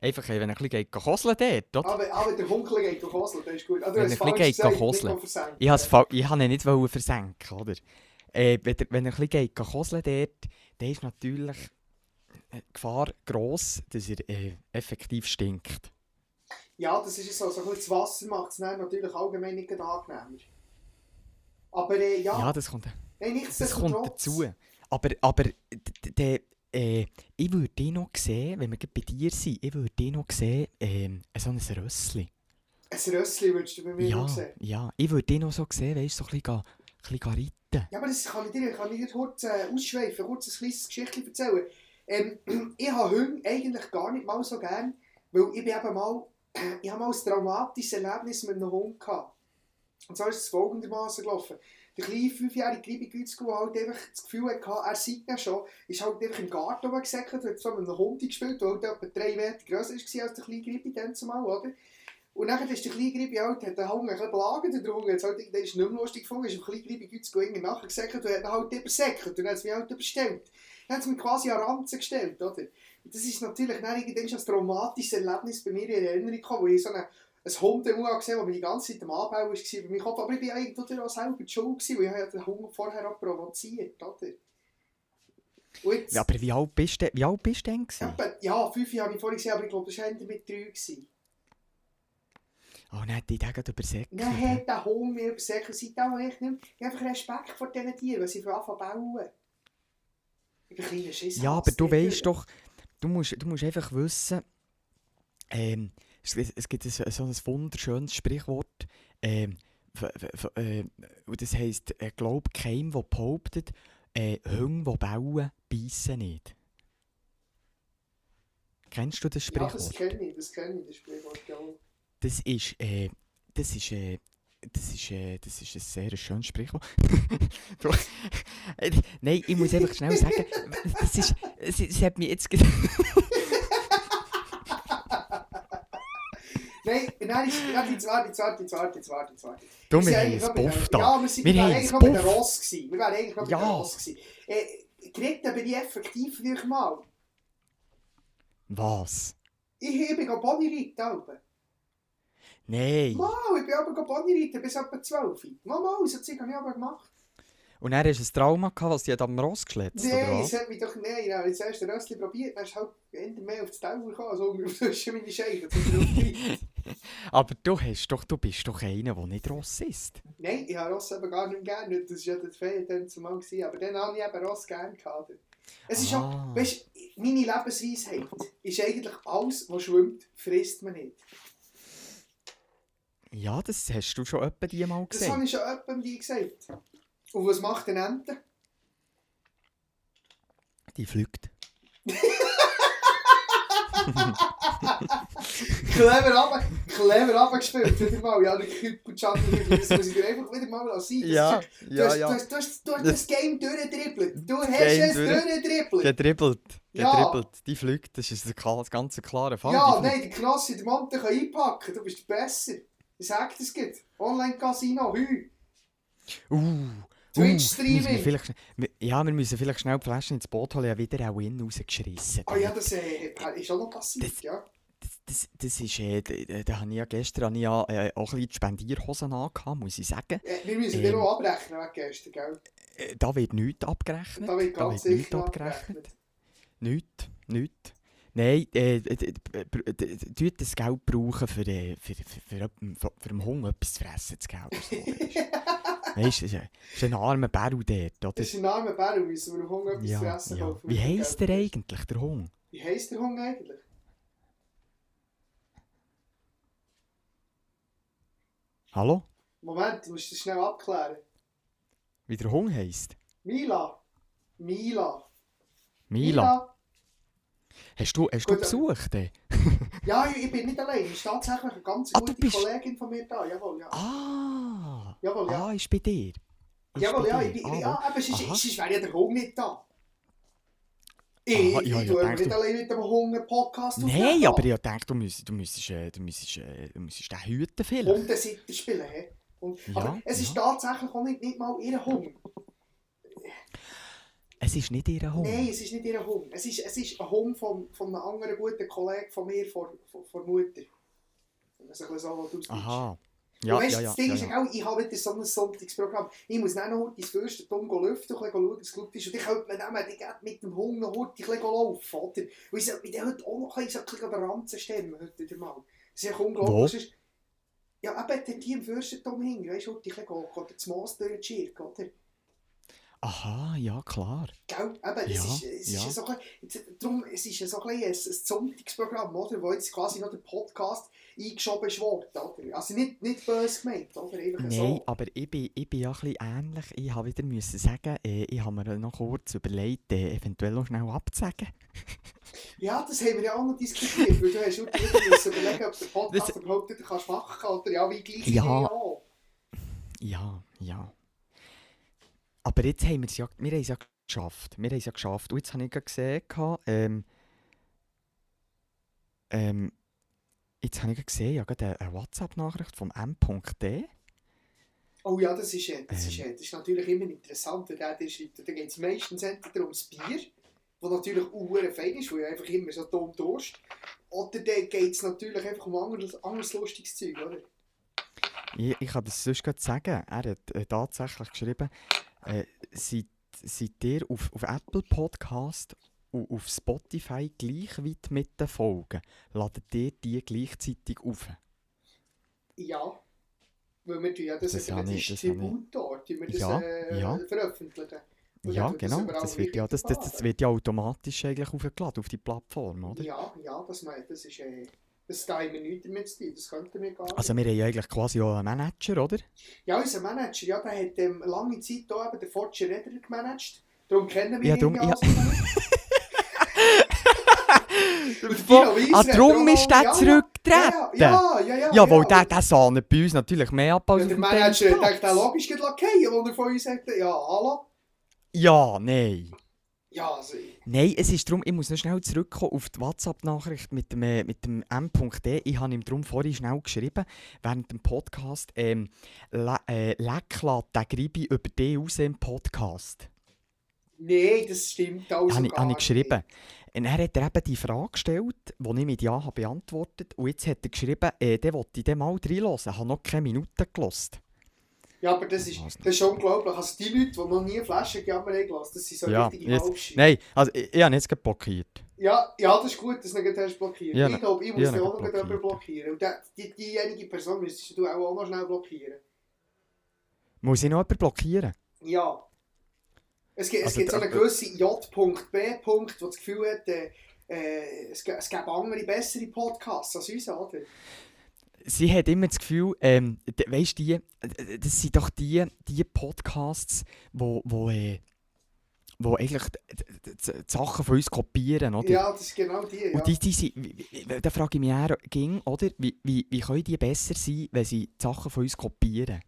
Einfach, wenn ein bisschen geht koseln dort, oder? Aber, aber der Hunkel geht Oslo, das ist gut. Du Wenn ein bisschen koseln. Ich, habe ihn nicht versenken, oder? Äh, wenn, wenn ein bisschen koseln dort, dann ist natürlich Gefahr gross, dass er äh, effektiv stinkt. Ja, das ist so. so ein bisschen das Wasser macht es natürlich allgemein nicht angenehmer. Aber äh, ja, Ja, das kommt... nein, Das nichtsdestotrotz. kommt dazu. Aber, aber d- d- d- äh, ich würde dich noch sehen, wenn wir bei dir sind, ich würde dich noch sehen, ähm, so ein Rössli. Ein Rössli würdest du bei mir Ja, noch sehen. ja, ich würde dich noch so sehen, weißt du, so ein bisschen, ein bisschen reiten. Ja, aber das kann ich dir, kann ich dir kurz äh, ausschweifen, kurz ein kleines Geschichtchen erzählen. Ähm, ich habe Hunde eigentlich gar nicht mal so gern, weil ich bin eben mal, ich habe mal ein traumatisches Erlebnis mit einem Hund gehabt. Und zwar ist es folgendermaßen gelaufen. Der kleine fünfjährige Gribi Gützko, der halt einfach das Gefühl hatte, er sei ja schon, ist halt einfach im Garten und hat so mit einem Hund gespielt, der halt etwa drei Meter grösser war als der kleine Gribi dann zumal, oder? Und dann ist der kleine Gribi halt, hat den Hund ein bisschen belagert der Hund hat halt, der ist nicht mehr lustig gefunden, ist dem kleinen Gribi Gützko gesäckert und hat ihn halt übersäckert und hat es mich halt überstellt. Dann hat es mich quasi an Ranzen gestellt, oder? Und das ist natürlich dann irgendwann schon ein traumatisches Erlebnis bei mir in Erinnerung gekommen, wo ich so eine ein Hund im Uhr gesehen, der mir die ganze Zeit am Anbau war bei meinem Kopf. Aber ich war eigentlich auch selber die Schuld, weil ich habe den Hund vorher auch provoziert, oder? Jetzt, Ja, aber wie alt bist du, wie alt bist du denn? etwa, ja, fünf Jahre habe ich vorhin gesehen, aber ich glaube, das war mit drei. Gewesen. Oh nein, die übersäckert. Dann hat der Hund mir übersäckert, seitdem habe ich nicht mehr, ich habe einfach Respekt vor diesen Tieren, weil sie von Anfang an bauen. Ich bin ein kleiner Schiss. Ja, aber du weißt doch, du musst, du musst einfach wissen, ähm, es, es gibt so, so ein wunderschönes Sprichwort, ähm, äh, und das heisst, äh, glaub keinem, der behauptet, äh, Hunde, die bauen, beißen nicht. Kennst du das Ja, Sprichwort? das kenne ich, das kenne ich, das Sprichwort, ja. Das ist, äh, das ist, äh, das ist, äh, das ist ein sehr schönes Sprichwort. nein, ich muss einfach schnell sagen, das ist, es, es hat mich jetzt... ge- Nein, nein, warte, jetzt warte, jetzt warte, jetzt warte, jetzt warte, jetzt warte. Du, sind wir haben ein Buff da. Ja, wir sind Wir wir ein eigentlich noch bei der. Ross gewesen. Wir wären eigentlich noch Ja. der Ross gewesen. Äh, geredet bin ich effektiv früher mal. Was? Ich, ich bin Ponyreiten, Alben. Nein. Mal, ich bin aber Ponyreiten bis etwa 12. Mal, mal, so Zeug habe ich aber gemacht. Und er du ein Trauma gehabt, was die hat am Ross geschletzt, oder Nein, es hat mich doch, ja, jetzt hast du den Röstchen probiert, dann du halt mehr auf das Teller gekommen, also ungefähr zwischen meine Scheiben. ist. Aber du, hast doch, du bist doch einer, der nicht Ross ist. Nein, ich habe Ross eben gar nicht gerne, das war ja das Ferien dann zumal, gewesen, aber dann habe ich eben Ross gerne gehabt. Es ist Ah. auch, weißt du, meine Lebensweisheit ist eigentlich alles, was schwimmt, frisst man nicht. Ja, das hast du schon etwa die mal Das gesehen. habe ich schon jemandem die gesagt. Und was macht eine Ente? Die fliegt. Clever runter, clever runtergespielt, wieder mal. Ja, der Küppelchat, das muss ich dir einfach wieder mal. Das Ja, ja, ja. Du hast, du hast, du hast das Game durchgedribbelt. Du hast Game es durch- durchgedribbelt. Gedribbelt. Ja. Gedribbelt. Die fliegt. Das ist ein ganz klarer Fall. Ja, nein, der Knossi, der Mann, der kann einpacken. Du bist besser. Ich sag das geht. Online-Casino, hü. Uh, Twitch-Streaming. wir- Ja, wir müssen vielleicht schnell die Flaschen ins Boot holen. Ja, wieder auch in rausgeschissen. Ah ja, das äh, ist auch noch passiert, Das- ja. Das, das, das ist, äh, da, da habe ich ja gestern ich ja, äh, auch ein bisschen die Spendierhosen angehabt, muss ich sagen. Äh, wir müssen Ähm. noch abrechnen wegen gestern, gell? Äh, da wird nichts abgerechnet. Da wird ganz nichts sicher abgerechnet. abgerechnet. Nichts, nichts. Nein, äh, d- d- d- d- d- tut das Geld brauchen, für, für, für, für, für, Hunger etwas zu fressen oder So. weißt du, das ist ein- das armer Bärl dort, oder? Das ist ein armer Bär und müssen wir Hunger etwas zu Ja, essen ja. kaufen. Wie heisst Geld. der eigentlich, der Hund? Wie heisst der Hunger eigentlich? Hallo? Moment, du musst das schnell abklären. Wie der Hund heisst? Mila. Mila. Mila. Hast du, hast du Gut, äh, besucht? äh? Ja, ich ich bin nicht allein. Es ist tatsächlich eine ganz Ah, du gute bist- Kollegin von mir da. Jawohl, ja. Ah! Jawohl, ja. Ah, ist bei dir? Ist Jawohl, bei ja. dir? Ich bin, Ah, ja, aber sonst, Aha. sonst wäre ja der Hunger nicht da. Ich, Aha, ja, ich tue denkst nicht du- allein mit dem Hunger-Podcast Nein, aber ich denke, du müsstest, du müsstest, äh, du müsstest, äh, du müsstest den hüten vielleicht. Hundesitter spielen. He? Und, Ja, aber es ist ja. tatsächlich auch nicht, nicht mal ihr Hunger. Es ist nicht ihr Hund. Nein, es ist nicht ihr Hund. Es ist, es ist ein Hund von, von einem anderen guten Kollegen von mir, von, von, von Mutter. Wenn man es ein bisschen so ausdrückt. Aha. Ja, Ja, weißt, ja, ja. das Ding ja, ist ja. ja. auch, ich habe wieder so ein Sonntagsprogramm. Ich muss dann noch das Fürstentum lüften, bisschen schauen, es gut ist. Und ich könnte mir dann die mit dem Hund noch heute ein bisschen laufen, oder? Und ich sollte mich dann heute auch noch ein bisschen, an der Ranze stemmen, heute wieder mal. Das ist echt unglaublich. Ja, eben hier im Fürstentum hing, weißt du, heute ein bisschen gehen, oder das Moos durchschirken, oder? Aha, ja, klar. Gell? Eben, es Ja, ist, es ja. ist so ein darum, es ist so ein, ein, ein Sonntagsprogramm, oder? Wo jetzt quasi noch der Podcast eingeschoben ist worden, oder? Also nicht, nicht böse gemeint, oder? Nein, so. aber ich bin, ich bin ja ein bisschen ähnlich. Ich habe wieder müssen sagen, äh, ich habe mir noch kurz überlegt, äh, eventuell noch schnell abzusagen. Ja, das haben wir ja auch noch diskutiert, weil du hast wieder müssen überlegen, ob der Podcast Das- überhaupt wieder kannst machen kann, oder ja, wie gleich Ja. auch. Ja, ja. Aber jetzt haben wir es ja, wir es ja geschafft. Wir haben es ja geschafft. Und jetzt habe ich gesehen, ähm, ähm, jetzt habe ich gesehen, ja, gerade eine, WhatsApp-Nachricht vom M.D. Oh ja, das ist, das, ist, Ähm. äh, das ist natürlich immer interessant, da geht es meistens entweder ums Bier, das natürlich auch fein ist, weil ja einfach immer so dumm Durst, oder dann geht es natürlich einfach um anderes, anderes lustiges Zeug, oder? Ich, ich kann das sonst gerade sagen. Er hat äh, tatsächlich geschrieben, äh, seid, seid ihr auf, auf Apple Podcast und auf Spotify gleich weit mit den Folgen? Ladet ihr die gleichzeitig auf? Ja. Weil wir tun ja das, Das über den ich- das ich- Distributor, tun wir das Ja, äh, ja. veröffentlichen. Und Ja, das genau. überall Das wird, ja, das, das, das wird ja automatisch eigentlich aufgeladen auf die Plattform, oder? Ja, ja, das, mein, das ist... Äh, das da haben wir nichts damit zu tun, das könnten wir gar nicht. Also wir haben ja eigentlich quasi auch einen Manager, oder? Ja, unser Manager, ja, der hat ähm, lange Zeit hier eben den Fortune Redder gemanagt. Darum kennen wir Ja, ihn darum- ja Ah, darum ist der ja, zurückgetreten? Ja, ja, ja. ja, Ja, weil ja. der, der bei uns natürlich mehr ab als Ja, der Manager denkt, der logisch geht wo er von uns sagt, ja, hallo. Ja, nein. Ja, also, Nein, es ist darum, ich muss noch schnell zurückkommen auf die WhatsApp-Nachricht mit dem, äh, mit dem M.D. Ich habe ihm darum vorhin schnell geschrieben, während dem Podcast, ähm, le äh, leck lässt der Gribi über dich raus im Podcast. nee, das stimmt also habe ich, ich geschrieben. Und dann hat er eben die Frage gestellt, die ich mit Ja habe beantwortet Und jetzt hat er geschrieben, äh, der wollte ich dann mal reinhören. Ich habe noch keine Minute gelost. Ja, aber das ist, das ist unglaublich. Also die Leute, die noch nie Flaschengejammer haben gelassen, das sind so Ja, richtige Halbscheiben. Nein, also ich, ich habe jetzt blockiert. Ja, ja, das ist gut, dass du hast blockiert. Ja, ich glaube, ich muss ja, auch noch jemanden blockieren. Und der, die, diejenige Person müsstest du auch, auch noch schnell blockieren. Muss ich noch jemanden blockieren? Ja. Es gibt, es Also gibt so eine gewisse J.B. Punkt, wo das Gefühl hat, äh, äh, es, es gäbe andere, bessere Podcasts als uns, oder? Sie hat immer das Gefühl, ähm, weisst die, äh, das sind doch die, die Podcasts, wo, wo, äh, wo eigentlich d- d- d- die Sachen von uns kopieren, oder? Ja, das ist genau die, ja. Und die, die sind, da frage ich mich eher, ging, oder? Wie, wie, wie können die besser sein, wenn sie die Sachen von uns kopieren?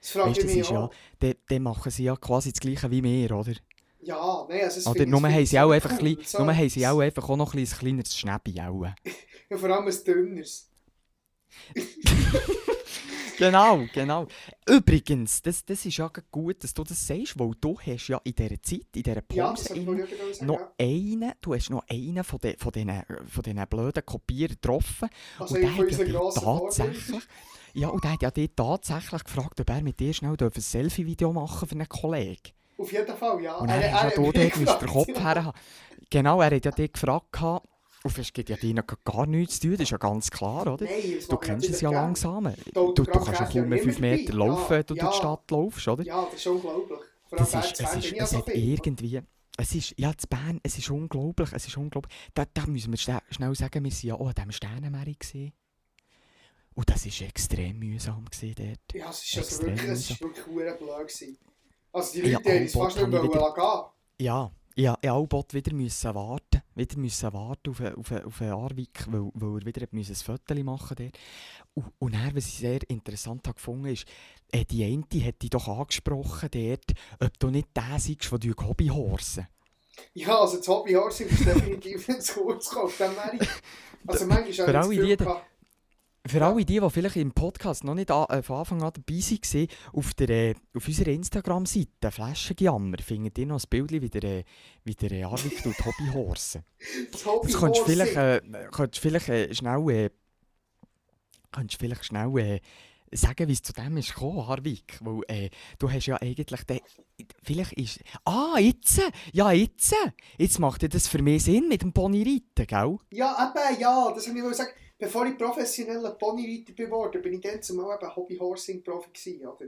das frage Weißt, ich das mich ist ja, auch. dann, dann machen sie ja quasi das Gleiche wie wir, oder? Ja, nein, also das Oder finde- nur haben sie ich auch einfach, So- haben sie auch auch noch ein kleineres Schnäppi auch. Ja, vor allem ein dünneres. Genau, genau. Übrigens, das, das ist ja gut, dass du das sagst, weil du hast ja in dieser Zeit, in dieser Ja, Pause gerade sagen, noch ja. einen, du hast noch einen von, den, von, diesen, von diesen blöden Kopierern getroffen. Also und der hat ja tatsächlich, Vorbildern. ja, und der hat ja dich tatsächlich gefragt, ob er mit dir schnell ein Selfie-Video machen für einen Kollegen. Auf jeden Fall, ja. Und Er- ja er hat mich dort den Kopf ja. her. Genau, er hat ja dich gefragt, Und es gibt ja denen gar nichts zu tun, das ist ja ganz klar, oder? Nein, Du kennst es ja gern. langsam. Du, du kannst ja kaum mehr ja 5 immer Meter laufen, wenn du Ja, durch die ja. Stadt laufst, oder? Ja, das ist unglaublich. Vor Das ist, es, ist, es hat irgendwie... Es ist, ja, zu Bern, es ist unglaublich, es ist unglaublich. Da, da müssen wir schnell, sagen, wir waren ja auch an diesem Sternenmeer. Und das war extrem mühsam dort. Ja, es ist also Extrem wirklich, es ist mühsam. wirklich blöd gewesen. Also die Ja, Leute haben es fast nicht mehr gehen Ja, ja, ich bald wieder müssen warten, wieder müssen warten auf, auf, auf einen Arvik, weil, weil er wieder ein Foto machen dort. Und, und dann, was ich sehr interessant habe gefunden ist, äh, die eine hat dich doch angesprochen dort, ob du nicht der seist, der durch Hobbyhorsen. Ja, also das Hobbyhorsing ist definitiv nicht zu kurz gekommen. Also manchmal habe ich das Gefühl Für alle die, die vielleicht im Podcast noch nicht an, äh, von Anfang an dabei waren, auf, der, äh, auf unserer Instagram-Seite «Flaschengeammer» findet ihr noch ein Bild, wie der, äh, wie der äh, Arvik tut Hobbyhorsen. das Das könntest du vielleicht, äh, könntest vielleicht äh, schnell, äh, könntest vielleicht schnell äh, sagen, wie es zu dem ist gekommen, Harvik. Weil äh, du hast ja eigentlich, den, vielleicht ist, ah, jetzt, ja jetzt, jetzt macht ja das für mich Sinn mit dem Ponyreiten, gell? Ja, eben, ja, das habe ich sagen. Bevor ich professioneller Ponyreiter geworden bin, ich dann zumal eben Hobbyhorsing-Profi gewesen, oder?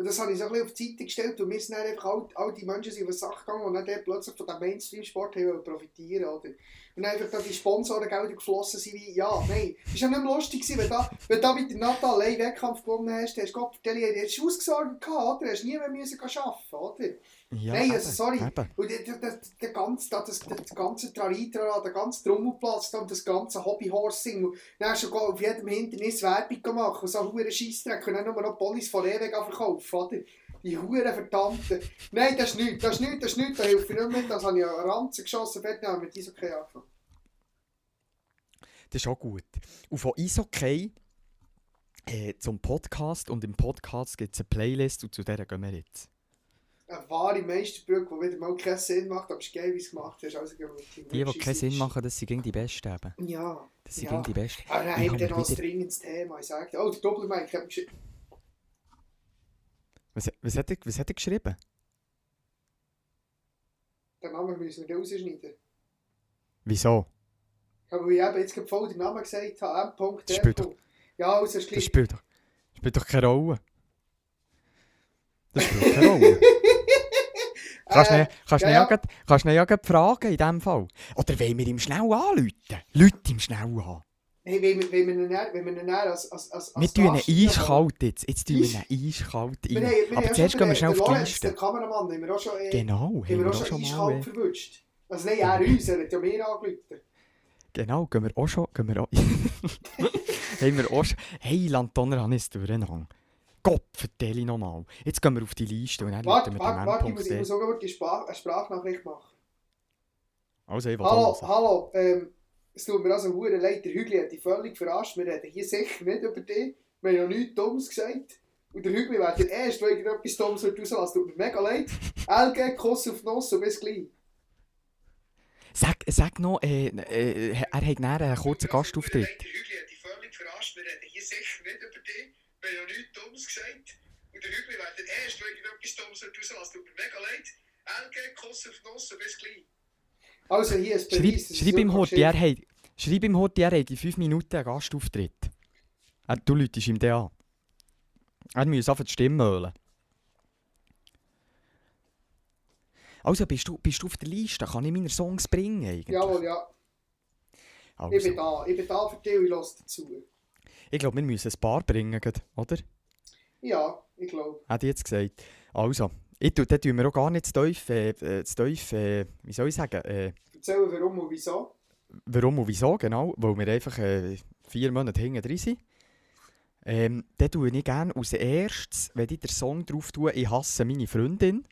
Und das habe ich so ein auf die Seite gestellt und wir sind dann einfach all, all die Menschen sind auf die Sache gegangen und dann plötzlich von diesem Mainstream-Sport profitieren, oder? Und dann einfach da die Sponsorengelder geflossen sind wie, ja, nein. Es war ja nicht mehr lustig, gewesen, wenn da, da mit der Natal allein Wettkampf gewonnen hast, hast du Gott, hast du ausgesorgt gehabt, oder? Hast nie mehr arbeiten, oder? Ja, Nein, also sorry. Und der, ganze, das, das, ganze Tralitra, der ganze Trommelplatz und das ganze Hobbyhorsing. Und dann hast du auf jedem Hindernis Werbung gemacht und so hure Scheissdreck und dann nur noch Ponys von ewig verkaufen, oder? Die hure verdammten. Nein, das ist nichts, das ist nichts, das ist nichts, da hilft mir nicht mehr. Das habe ich an Ranzen geschossen, fertig, wir diese okay angefangen. Das ist auch gut. Und von Eishockey äh, zum Podcast und im Podcast gibt es eine Playlist und zu der gehen wir jetzt. Eine wahre Meisterbrücke, die wieder mal keinen Sinn macht, aber es ist geil, wie es gemacht hast. Also, dem Die, die keinen Sinn machen, das sind gegen die Besten eben. Ja. Das sind Ja. gegen die Besten. Aber dann Ich haben wir habe dann noch ein dringendes Thema. Ich sagte, oh, der Doppelmike hat mir geschrieben. Was, was, hat er, was hat er geschrieben? Den Namen müssen wir rausschneiden. Wieso? Weil ich eben jetzt voll den Namen gesagt habe, M. Das spielt D. Ja, also Das spielt doch, spielt doch keine Rolle. Das spielt keine Rolle. Kannst du Äh, kannst ja, ja grad- kannst du ihn ja fragen in dem Fall. Oder wollen wir ihm schnell anrufen? Leute ihm schnell an. Hey, wenn wir, wenn wir ihn wenn wir ihn dann als, als, als, Wir als tun ihn eiskalt jetzt. Jetzt tun wir ihn eiskalt rein. haben- wir Aber zuerst gehen wir schnell auf die Lorenz, Liste. Den Kameramann haben wir auch schon, äh, Genau, haben wir auch schon mal. eiskalt verwünscht. Also nein, er uns, er hat ja angerufen. Genau, gehen wir auch schon. Gehen wir auch, haben wir auch schon. Hey, Lantoner habe ich es durcheinander. Gott, vertelle ich nochmal. Jetzt gehen wir auf die Liste und dann Warte, wir warte, den warte, muss, ich muss noch die Sprach, eine Sprachnachricht machen. Also, ich Hallo, hallo, ähm, es tut mir also hure leid, der Hügli hat dich völlig verarscht. Wir reden hier sicher nicht über dich. Wir haben ja nichts Dummes gesagt. Und der Hügli wäre der Erste, der irgendetwas Dummes wird. Es tut mir mega leid. LG, Kuss auf Nuss und bis gleich. Sag, sag noch, äh, äh, er hat nachher einen kurzen Gastauftritt. Der Hügli hat dich völlig verarscht. Wir reden hier sicher nicht über dich. Wir haben ja nichts Dummes gesagt. Und der Hügli wäre der Erste, der irgendetwas Dummes. Es tut mir mega leid. LG, Kuss auf Nuss und bis gleich. Also hier ist Schreib, Beweis. schreib es ihm wirklich heute, er hat, schreib ihm heute, er hat in 5 Minuten einen Gastauftritt. Er, du läutest ihm den an. Er muss einfach die Stimme hören. Also, bist du, bist du auf der Liste? Kann ich meine Songs bringen eigentlich? Jawohl, ja. Ich bin Also, da. Ich bin da für dich und ich lasse dazu. Ich glaube, wir müssen ein paar bringen, oder? Ja, ich glaube. Hat jetzt gesagt. Also, ich tu, dann tun wir auch gar nicht zu tief, äh, äh, zu tief äh, wie soll ich sagen, äh, Erzähl warum und wieso. warum und wieso, genau, weil wir einfach äh, vier Monate hinten drin sind. Ähm, dann tue ich gerne als erstes, wenn ich den Song drauf tue, ich hasse meine Freundin.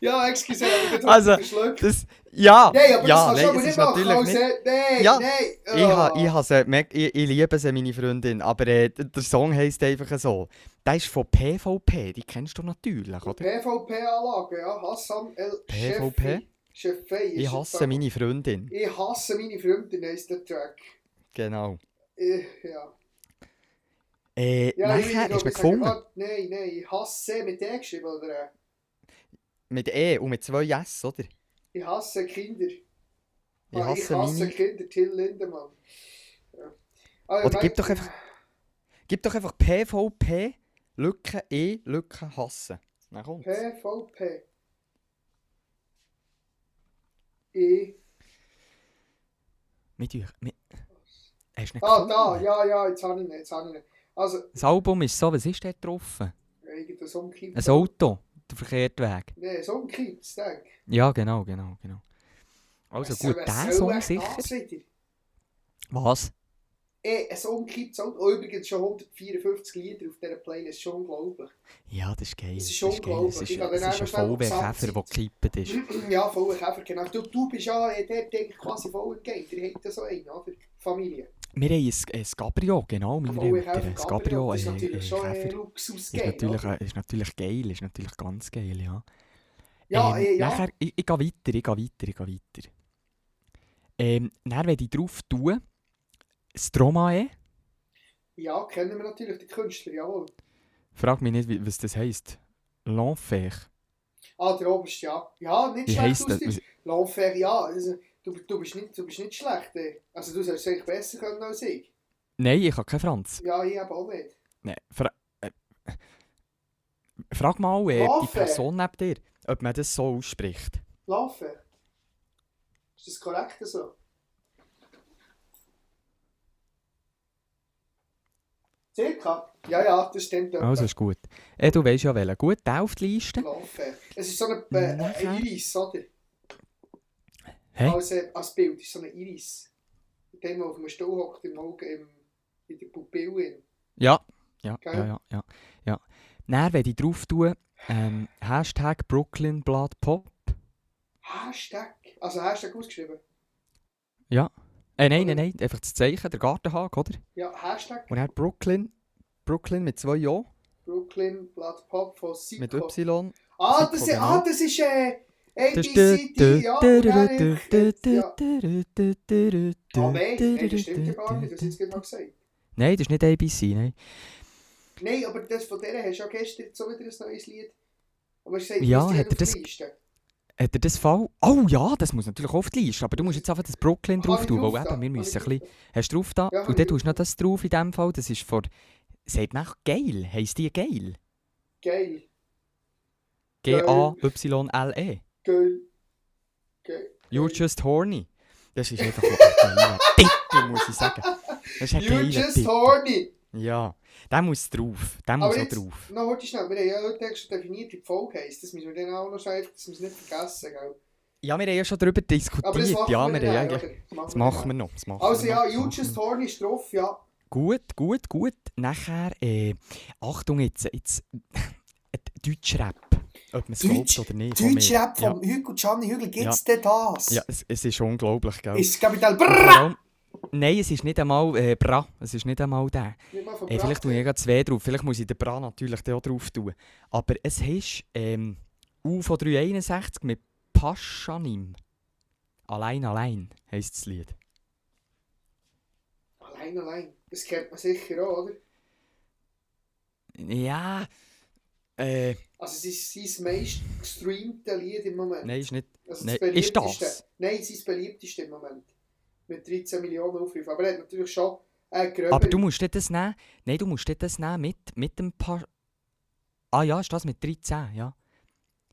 ja, excuseer, me habe also. Das, ja, ja, das kannst du nicht machen. Natürlich ja, nein. Ich, ha, ich, ich, ich liebe sie, meine Freundin, aber äh, der Song heisst einfach so. Der ist von PvP, die kennst du natürlich, oder? PvP-Anlage, ja, Hassan El PvP? Chefei. Ich hasse meine Freundin. Ich hasse meine Freundin, heisst der Track. Genau. Ja. Äh, ja, nachher, ich, hasse mit ich, ich, Mit E und mit zwei S, oder? Ich hasse Kinder. Ich Ah, ich hasse hasse meine. Kinder, Till Lindemann. Ja. Ah, ja, Oder gib doch einfach- Gib doch einfach PVP, Lücke E, Lücke hassen. Dann kommt's. PVP. E. Mit euch. Mit... Hast du nicht Ah, da, ja, ja, jetzt habe ich ihn, jetzt habe ich ihn. Also, Das Album ist so, was ist dort drauf? Ein Auto, der verkehrte Weg. Nein, Songkind, denke ich. Ja, genau, genau, genau. Also Was gut, was der Song sicher. das? Was? Eh, ein Songkind, oh, übrigens schon 154 Lieder auf dieser Playlist, schon unglaublich. Ja, das ist geil. Das ist Das schon ist unglaublich. ist, Ich dann ist ein VW-Käfer, der gekippt ist. Ja, voller Käfer, genau. Du, du bist ja eh, dort eigentlich quasi voll Geld. Ihr habt ja so einen, oder? Familie. Wir haben ein, ein Cabrio, genau, meine Eltern. Ein Cabrio, Das ist äh, natürlich äh, schon ein. Luxus Ist natürlich, oder? äh, ist natürlich geil, ist natürlich ganz geil, ja. Ja, ähm, eh, ja. Nachher, ich, ich gehe weiter, ich gehe weiter, ich gehe weiter. Ähm, dann werde ich drauf tun, Stromae. Ja, kennen wir natürlich den Künstler, jawohl. Frag mich nicht, was das heisst. L'Enfer. Ah, der Oberste, ja. Ja, nicht schlecht ausgedrückt. L'Enfer, ja. Also, du, du, bist nicht, du bist nicht schlecht. eh. Also, du sollst eigentlich besser können als ich. Nein, ich habe keinen Franz. Ja, ich eben auch nicht. Nein, fra äh, frag mal äh, die? Person neben dir, ob man das so ausspricht. L'Enfer. Ist das korrekt so? Circa? Ja, ja, das stimmt. etwa. Also ist gut. Äh, du weißt ja welchen. Gut, die Liste. L'Enfer. Es ist so eine, äh, Nachher? eine Iris, oder? Hä? Als, äh, als Bild ist so eine Iris. Dem, der auf dem Stuhl hockt, im Auge, im, in der Pupille. Ja, ja, Gell? ja, ja, ja, ja. Dann werde ich drauf tun, ähm, Hashtag Brooklyn Blood Pop. Hashtag. Also Hashtag ausgeschrieben. Ja. Äh, nein, nein, nein, einfach das Zeichen, der Gartenhag, oder? Ja, Hashtag Und dann Brooklyn, Brooklyn mit zwei Ja, Brooklyn Blood Pop von Psycho. mit Y. Ah, das ist, genau. ah, das ist äh, ABCD, ja. ich-. Ah, nein, nein, das stimmt ja gar nicht, das hast du jetzt gerade gesagt. Nein, das ist nicht ABC, nein. Nein, aber das von der hast du ja gestern so wieder ein neues Lied. Aber hast gesagt, Ja, hat er das- Liste. Hat er das Fall? Oh ja, das muss natürlich auf die Liste, aber du musst jetzt einfach das Brooklyn drauf ich tun, weil eben, wir müssen ich ein bisschen... Hast du drauf da? Ja, Und ich dann tust du noch das drauf in dem Fall, das ist vor... Sagt man auch geil? Heisst die geil? Geil, G-A-Y-L-E. You're just horny. Das ist einfach ein geiler Titel, muss ich sagen. Das ist ein You're just Titel. horny. Ja, der muss drauf. Der muss auch drauf. noch heute schnell, wir haben ja heute schon definiert, wie die Folge heisst. Das müssen wir dann auch noch schnell, das müssen wir nicht vergessen, gell? Ja, wir haben ja schon darüber diskutiert. Ja, wir haben eigentlich... Das machen wir noch. Das machen Also wir ja, You Just Horny ist drauf, ja. Gut, gut, gut. Nachher, äh, Achtung jetzt, jetzt Deutschrap. Ob man es glaubt Deutsch- oder nicht. von mir. Deutschrap ja. Hugo Gianni Hügel, gibt's denn das? Ja, es, es ist unglaublich, gell? Ist das Kapital Brrrr! nein, es ist nicht einmal äh, Bra. Es ist nicht einmal der. Von Äh, vielleicht tue ich gerade zwei drauf. Vielleicht muss ich den Bra natürlich auch drauf tun. Aber es ist ähm, U von 361 mit Paschanim. Allein, allein heisst das Lied. Allein, allein. Das kennt man sicher auch, oder? Ja. Äh, Also es ist sein meist gestreamte Lied im Moment. nein, ist nicht. also nein, das ist das? Nein, sein beliebteste im Moment. Mit 13 Millionen Aufrufen. Aber er hat natürlich schon äh, gröber. Aber du musst das nehmen. Nein, du musst das nehmen mit, mit dem Pa. Ah ja, ist das mit 13, ja.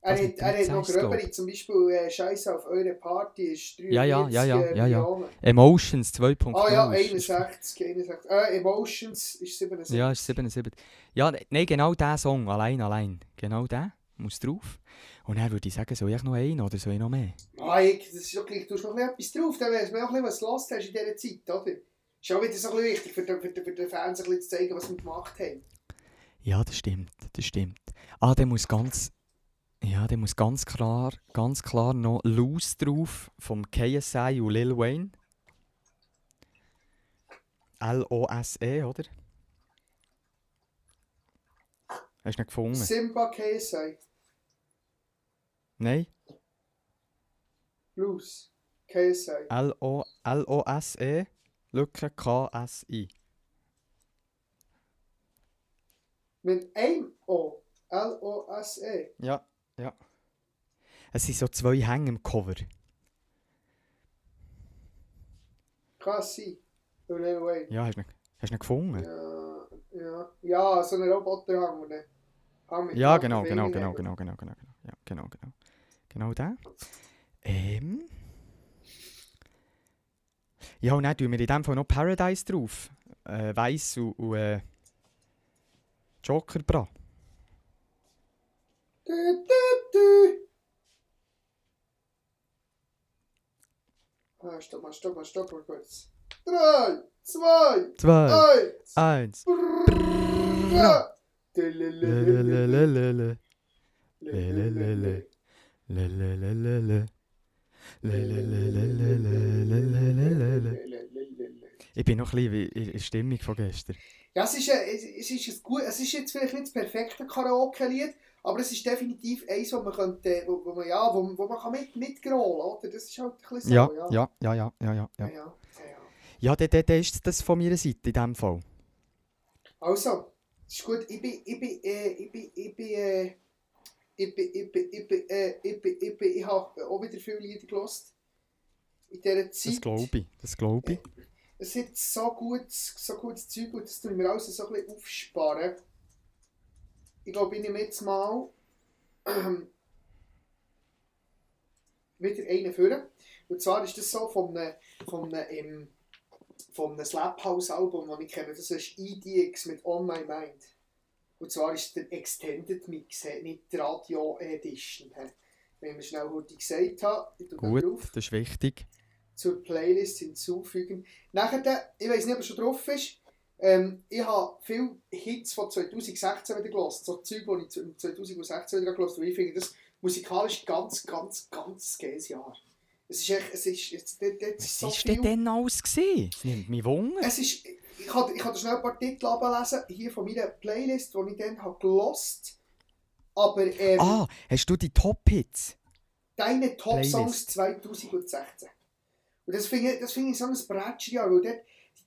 Er, hat, mit er hat 13 noch gröbere, zum Beispiel äh, Scheiße auf eure Party ist 43 Ja, ja, ja, ja, äh, ja, ja. Emotions 2.0. Ah ja, ist- ist- 61, 61. Äh, Emotions ist 77. Ja, ist 77. Ja, ne- nein, genau der Song, allein, allein. Genau der muss drauf. Und dann würde ich sagen, soll ich noch einen oder soll ich noch mehr? Mike, das ist doch gleich, du hast noch etwas drauf, dann weiss man auch was du hast in dieser Zeit, oder? Ist auch wieder so ein bisschen wichtig, für den, für den, für den Fans ein bisschen zu zeigen, was wir gemacht haben. Ja, das stimmt, das stimmt. Ah, der muss ganz, ja, der muss ganz klar, ganz klar noch Loose drauf vom KSI und Lil Wayne. L-O-S-E, oder? Hast du nicht gefunden? Simba KSI, Nein? Blues, KSI. L-O- L-O-S-E, Lücke K-S-I. Mit einem O, L-O-S-E. Ja, ja. Es sind so zwei Hänge im Cover. Nein, wait. Ja, hast du ihn, hast du ihn gefunden? Ja, ja. Ja, so ein Roboterhang. Ja, genau, genau, genau, genau, genau, genau, genau. Ja, genau, genau. Genau der. Ähm. Ja, und dann tun wir in dem Fall noch Paradise drauf. Äh, Weiss und, und äh, Joker Bra. Ah, stopp mal, stopp mal, stopp mal kurz. Drei, zwei, Zwei, eins. eins. Brrrra. Lelelelele. Lelelelele. Lelelelele. Ich bin noch ein bisschen in der Stimmung von gestern. Ja, es ist, ein, es, es, ist ein gut, es ist jetzt vielleicht nicht das perfekte Karaoke-Lied, aber es ist definitiv eins, wo man, könnte, wo, wo man, ja, wo, wo man kann mit, mitgrollen oder? Das ist halt ein bisschen so, Ja, ja. ja, ja, ja, ja, ja. ja. Ja, ja, dann, dann ist das von meiner Seite in dem Fall. Also, das ist gut. Ich bin, ich bin, äh, ich bin, ich bin, äh, ich bin, ich bin, ich bin, äh, ich bin, ich bin, ich habe auch wieder viele Lieder gelost in dieser Zeit. Das glaube ich, das glaube ich. Es hat so gutes, so gutes Zeug und das tun wir alles so ein bisschen aufsparen. Ich glaube, ich nehme jetzt mal ähm, wieder einen führen. Und zwar ist das so von einem, von einem, ähm, von einem Slap House Album, das ich kenne. Das ist EDX mit On My Mind. Und zwar ist der Extended Mix, nicht die Radio Edition. Wenn ich schnell heute gesagt habe, ich Gut, drauf das ist wichtig. zur Playlist hinzufügen. Nachher, ich weiß nicht, ob er schon drauf ist, ähm, ich habe viele Hits von 2016 wieder gehört. So Zeug, die ich zu- 2016 wieder gehört habe. Ich finde das musikalisch ganz, ganz, ganz geiles Jahr. Es ist echt, es ist, es, das, das Was ist so viel. denn dann alles? Gewesen? Das nimmt mich Wunder. Es ist, ich kann, ich kann schnell ein paar Titel ablesen, hier von meiner Playlist, die ich dann habe gelost. Aber ähm, Ah, hast du die Top-Hits? deine Top-Songs Playlist. 2016. Und das finde ich, das finde ich so ein Bretschjahr, weil dort,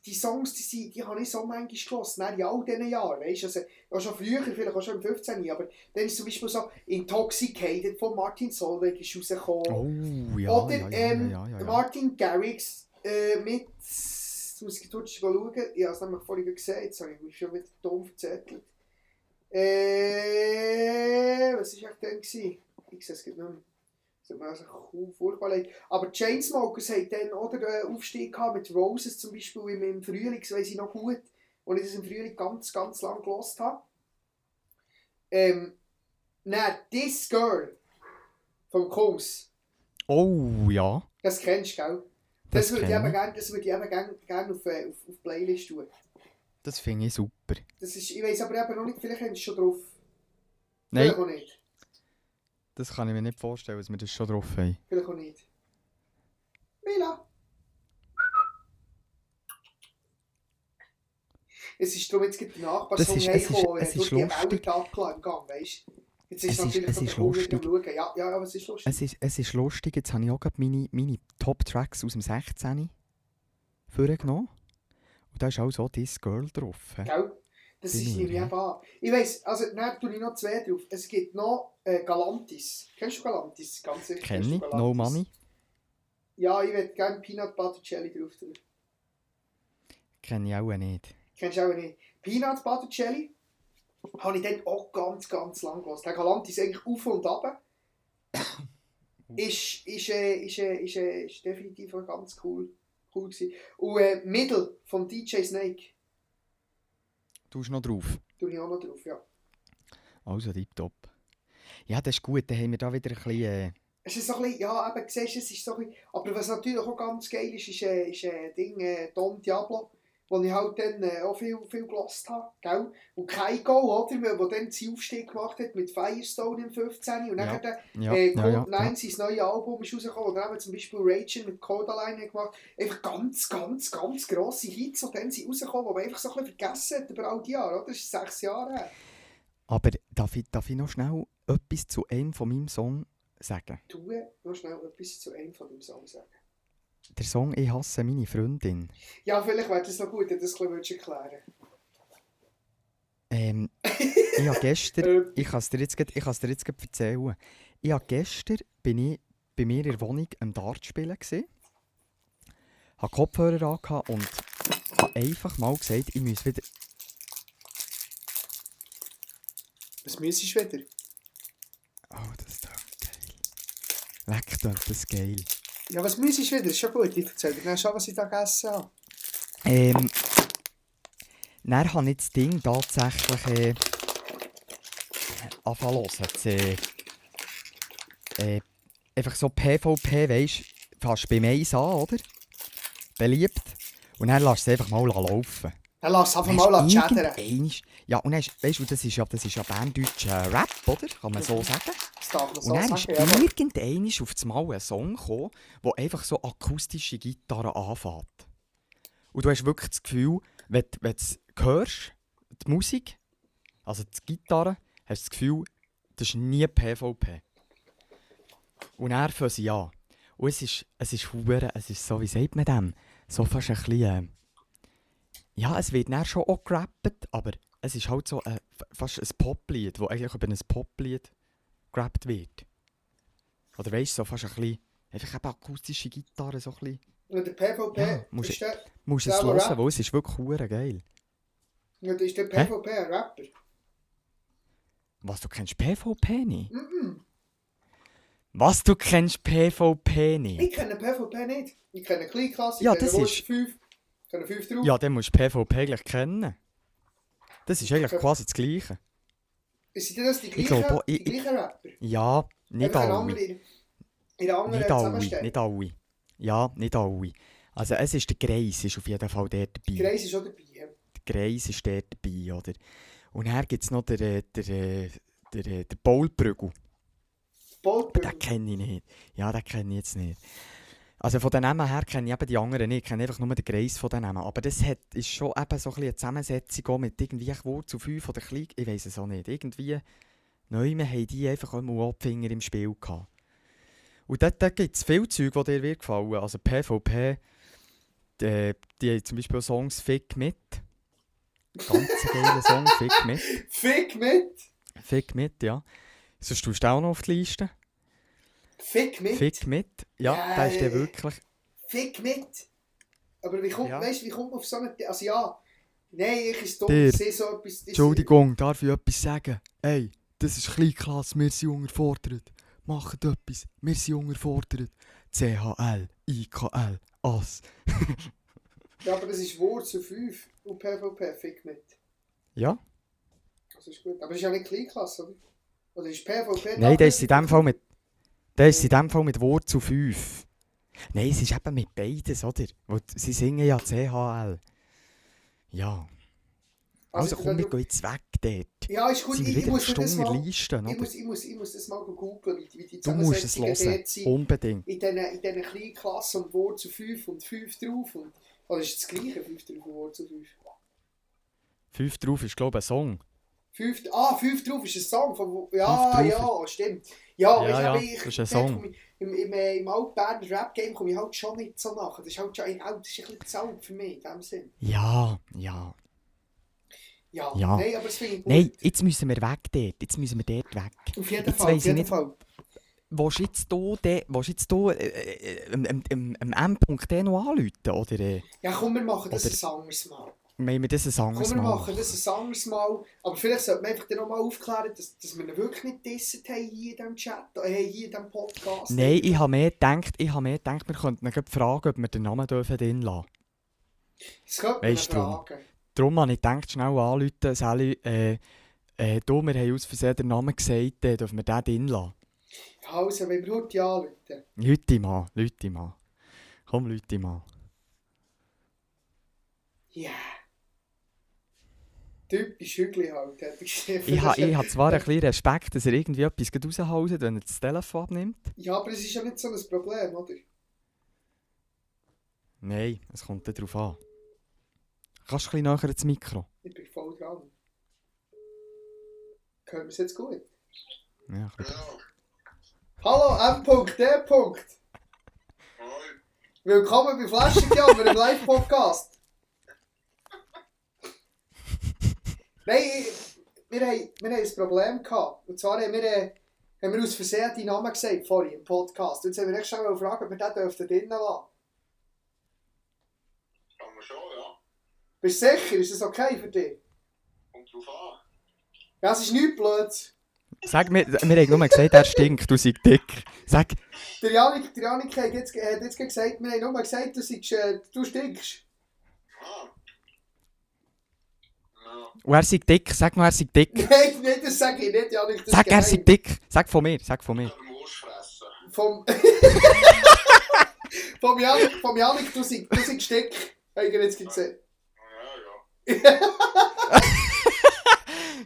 die, Songs, die, sind- die habe ich so manchmal gehört, in all diesen Jahren, weißt du, also, auch schon früher, vielleicht auch schon im 15. Jahr, aber dann ist zum Beispiel so Intoxicated von Martin Solveig ist rausgekommen. Oh, ja, Oder ja, ja, ähm, ja, ja, ja. Martin Garrix äh, mit, jetzt muss ich kurz schauen, ich habe es nämlich vorhin gesehen, jetzt habe ich mich schon wieder dumm verzettelt. Äh, was war denn? Gewesen? Ich sehe es nicht mehr. Das tut mir also cool, furchtbar leid. Aber Chainsmokers haben dann oder äh, Aufstieg gehabt mit Roses zum Beispiel im, im Frühling, das weiss ich noch gut, wo ich das im Frühling ganz, ganz lang gelost habe. Ähm, nein, This Girl vom Kurs, Oh, ja. das kennst du, gell? Das, Das würde ich eben gerne eben gerne, gerne auf, äh, auf, auf Playlist tun. Das finde ich super. Das ist, ich weiß aber eben noch nicht, vielleicht haben sie schon drauf. Nein, Vielleicht auch nicht. Das kann ich mir nicht vorstellen, dass wir das schon drauf haben. Vielleicht auch nicht. Mila! Es ist darum jetzt gerade der Nachbarsong Das ist- es ist- es äh, durch ist die im Gang, weißt du? Jetzt ist Es ist- es ist lustig. Schauen. Ja, ja, aber es ist lustig. Es ist, es ist lustig, jetzt habe ich auch gerade meine, meine Top-Tracks aus dem 16. vorgenommen. Und da ist auch so «This Girl» drauf. Gell? Das Bei ist mir, ja. an. Ich weiss, also, dann tue ich noch zwei drauf. Es gibt noch äh, Galantis. Kennst du Galantis? Ganz sicher. Kenn ich, «No. Money». Ja, ich würde gerne Peanut Butter Jelly drauf tun. Kenne ich auch nicht. Kennst du auch nicht. Peanut Butter Jelly habe ich dann auch ganz, ganz lang gelassen. Der Galantis eigentlich auf und ab. ist, ist, äh, ist, äh, ist, äh, ist definitiv ganz cool, cool gewesen. Und äh, Middle von DJ Snake Du bist noch drauf. tue ich auch noch drauf, ja. Also tipptopp. Ja, das ist gut. Dann haben wir da wieder ein bisschen... Äh, Es ist so ein bisschen, ja, eben, siehst du, es ist so ein bisschen, aber was natürlich auch ganz geil ist, ist, äh, ist äh, Ding, äh, Don Diablo, wo ich halt dann äh, auch viel, viel gelost habe, gell? Und Keiko, oder, wo- wo dann den Aufstieg gemacht hat mit Firestone im 15. Und dann Ja. hat er ja, äh, ja, Code ja, 9, ja. sein neues Album ist rausgekommen, oder eben zum Beispiel Rachel mit Codaline gemacht. Einfach ganz, ganz, ganz grosse Hits, die dann sind rausgekommen, die man einfach so ein bisschen vergessen hat über all die Jahre, oder? Das ist sechs Jahre her. Aber darf ich, darf ich noch schnell etwas zu einem von meinem Song sagen? Tu noch schnell etwas zu einem von dem Song sagen. Der Song «Ich hasse meine Freundin». Ja, vielleicht wäre das noch gut, wenn du das ein bisschen erklären Ähm, ich habe gestern, Ähm. ich kann es dir jetzt, ich dir jetzt erzählen, ich habe gestern bin ich bei mir in der Wohnung am Dart spielen gesehen. Habe Kopfhörer angehabt und habe einfach mal gesagt, ich muss wieder. Was müsstest du wieder? Oh, das ist doch geil. Doch, das ist geil. Ja, was müsstest du wieder? Ist schon gut. Ich erzähle dir schon, was ich da gegessen habe. Ähm. Dann habe ich das Ding tatsächlich äh, anfangen zu Äh, äh, einfach so PvP, weisst du, fast beim Eis an, oder? Beliebt. Und dann du es einfach mal laufen. Dann lass es einfach Dann mal chattern. Ja, und dann weißt du, das ist ja, das ist ja berndeutscher Rap, oder? Kann man so sagen. Man so Und dann ist. Ja, irgendein auf das Mal ein Song gekommen, wo einfach so akustische Gitarre anfängt. Und du hast wirklich das Gefühl, wenn, du- wenn du es hörst, die Musik, also die Gitarre, hast du das Gefühl, das ist nie PvP. Und dann fangen sie an. Und es ist, es ist hure, es ist so, wie sagt man dem? So fast ein bisschen, äh, ja, es wird dann schon auch gerappt, aber es ist halt so äh, fast ein Poplied, das eigentlich über ein Poplied gerappt wird. Oder weißt du, so fast ein bisschen, einfach eben akustische Gitarre, so ein bisschen. Und der PvP Ja, musst ist, der, Musst du Ja, es hören, Rap- weil es ist wirklich hure geil. und ist der PvP ein Rapper? Was, du kennst PvP nicht? Was, du kennst PvP nicht? Ich kenne PvP nicht. Ich kenne Kleinklasse, ich Ja, kenne das Wurst ist- 5, ich kenne 5 drauf. Ja, dann musst du PvP gleich kennen. Das ist eigentlich quasi das Gleiche. Sind das die Ich gleichen, glaube auch, ich- die gleichen Rapper? Ja, nicht alle. andere- In anderen Nicht alle, nicht alle. Ja, nicht alle. Also es ist der Greis ist auf jeden Fall dort dabei. Kreis ist auch dabei. ja. Der Greis ist dort dabei, oder? Und dann gibt es noch den, der, äh, der, äh, der Paulbrügel. Boldbügel. Den kenne ich nicht. Ja, den kenne ich jetzt nicht. Also von den Namen her kenne ich eben die anderen nicht. Ich kenne einfach nur den Kreis von den Namen. Aber das hat, ist schon eben so ein bisschen eine Zusammensetzung mit irgendwie Wurzel 5 oder Klein. Ich weiß es auch nicht. Irgendwie, Neumen haben die einfach auch mal Finger im Spiel gehabt. Und dort, dort gibt es viel Zeug, die dir wird gefallen. Also PvP, die, die haben zum Beispiel Songs Fick mit. Ganz geile Song, Fick mit. Fick mit! Fick mit, ja. Sonst tust du auch noch auf die Liste. Fick mit! Fick mit. Ja, Ja, der ist der äh, wirklich. Fick mit! Aber wie kommt, Ja. weißt, wie kommt man auf so eine... Also ja... Nein, ich ist dumm, ich sehe so etwas... das- Entschuldigung, darf ich etwas sagen? Ey, das ist Kleinklasse, wir sind unterfordert. Macht etwas, wir sind unterfordert. CHL, IKL, AS. Ja, aber das ist Wurzel 5 und PvP, Fick mit. Ja? Das ist gut. Aber das ist ja nicht Kleinklasse, oder? Oder ist PvP... Nein, der ist in dem Fall mit. Der ist in dem Fall mit Wurzel 5. Nein, es ist eben mit beides, oder? Weil sie singen ja CHL. Ja. Also, komm, wir gehen jetzt weg dort. Ja, ist gut, Sind ich, ich muss das mal... Liste, Ich muss, ich, muss, ich muss das mal googeln, wie, die- wie die Du musst es hören. Unbedingt. In diesen, in diesen kleinen Klassen und Wurzel 5 und 5 drauf. Und, oder ist das gleiche, 5 drauf und Wurzel 5? 5 drauf ist, glaube ich, ein Song. 5, ah, 5 drauf ist ein Song von... Fünf Ja, ja, stimmt. Ja, Ja, du, ja, ich, das ist ein dort Song. ich- Im, im, äh, im altberner Rap-Game komme ich halt schon nicht so nach. Das ist halt schon ein, das ist ein bisschen zu alt für mich, in dem Sinn. Ja, ja. Ja, Ja. nein, aber das finde ich gut. Nein, jetzt müssen wir weg dort. Jetzt müssen wir dort weg. Auf jeden jetzt Fall, auf ich jeden nicht- Fall. Willst du jetzt hier, jetzt hier äh, äh, am, am, am, am Endpunkt den noch anrufen? Oder äh, Ja, komm, wir machen das Oder- ein anderes Mal. Meinen wir das ein Komm, anderes Mal? machen das ein anderes Mal. Aber vielleicht sollte man einfach nochmal aufklären, dass, dass wir ihn wirklich nicht disset haben hier in diesem Chat, äh, hier in diesem Podcast. Nein, ich habe mehr gedacht, ich habe mehr gedacht, wir könnten ihn fragen, ob wir den Namen dürfen drin lassen. Das könnte man du drum? fragen. Darum habe ich gedacht, schnell anrufen, Sally, äh, äh, du, wir haben aus Versehen den Namen gesagt, äh, dürfen wir den drin lassen. Ja, Also, wenn wir heute anrufen. Leute mal, Leute mal. Komm, Leute mal. Ja. Typisch Hügli halt, hätte ich gesagt. Ich habe ich ha zwar ein bisschen Respekt, dass er irgendwie etwas raushaut, wenn er das Telefon abnimmt. Ja, aber es ist ja nicht so ein Problem, oder? Nein, es kommt darauf an. Kannst du ein bisschen näher ins Mikro? Ich bin voll dran. Können wir es jetzt gut? Ja, ein. Hallo, M.D. Willkommen bei Flaschenjammer im Live-Podcast. Nein, wir haben, wir haben ein Problem gehabt. Und zwar haben wir, äh, haben wir aus Versehen deinen Namen gesagt vorhin im Podcast. Jetzt haben wir echt schon mal gefragt, ob wir den dürften drinnen lassen. Kann man schon, ja. Bist du sicher? Ist das okay für dich? Kommt drauf an. Ja, es ist nichts Blöds. Sag mir, wir haben nur gesagt, er stinkt, du seid dick. Sag, Der Janik, der Janik hat jetzt, hat jetzt gesagt, wir haben nur gesagt, du, seist, äh, du stinkst. Ah. Ja. und er sei dick, sag mal, er sei dick. Nein, nein, das sage ich nicht, Janik. Das Sag, ist er sei dick. Sag von mir, sag von mir. Vom, vom, Janik, vom Janik, du seist, du seist dick. Habe ich jetzt gesehen. Ja, ja.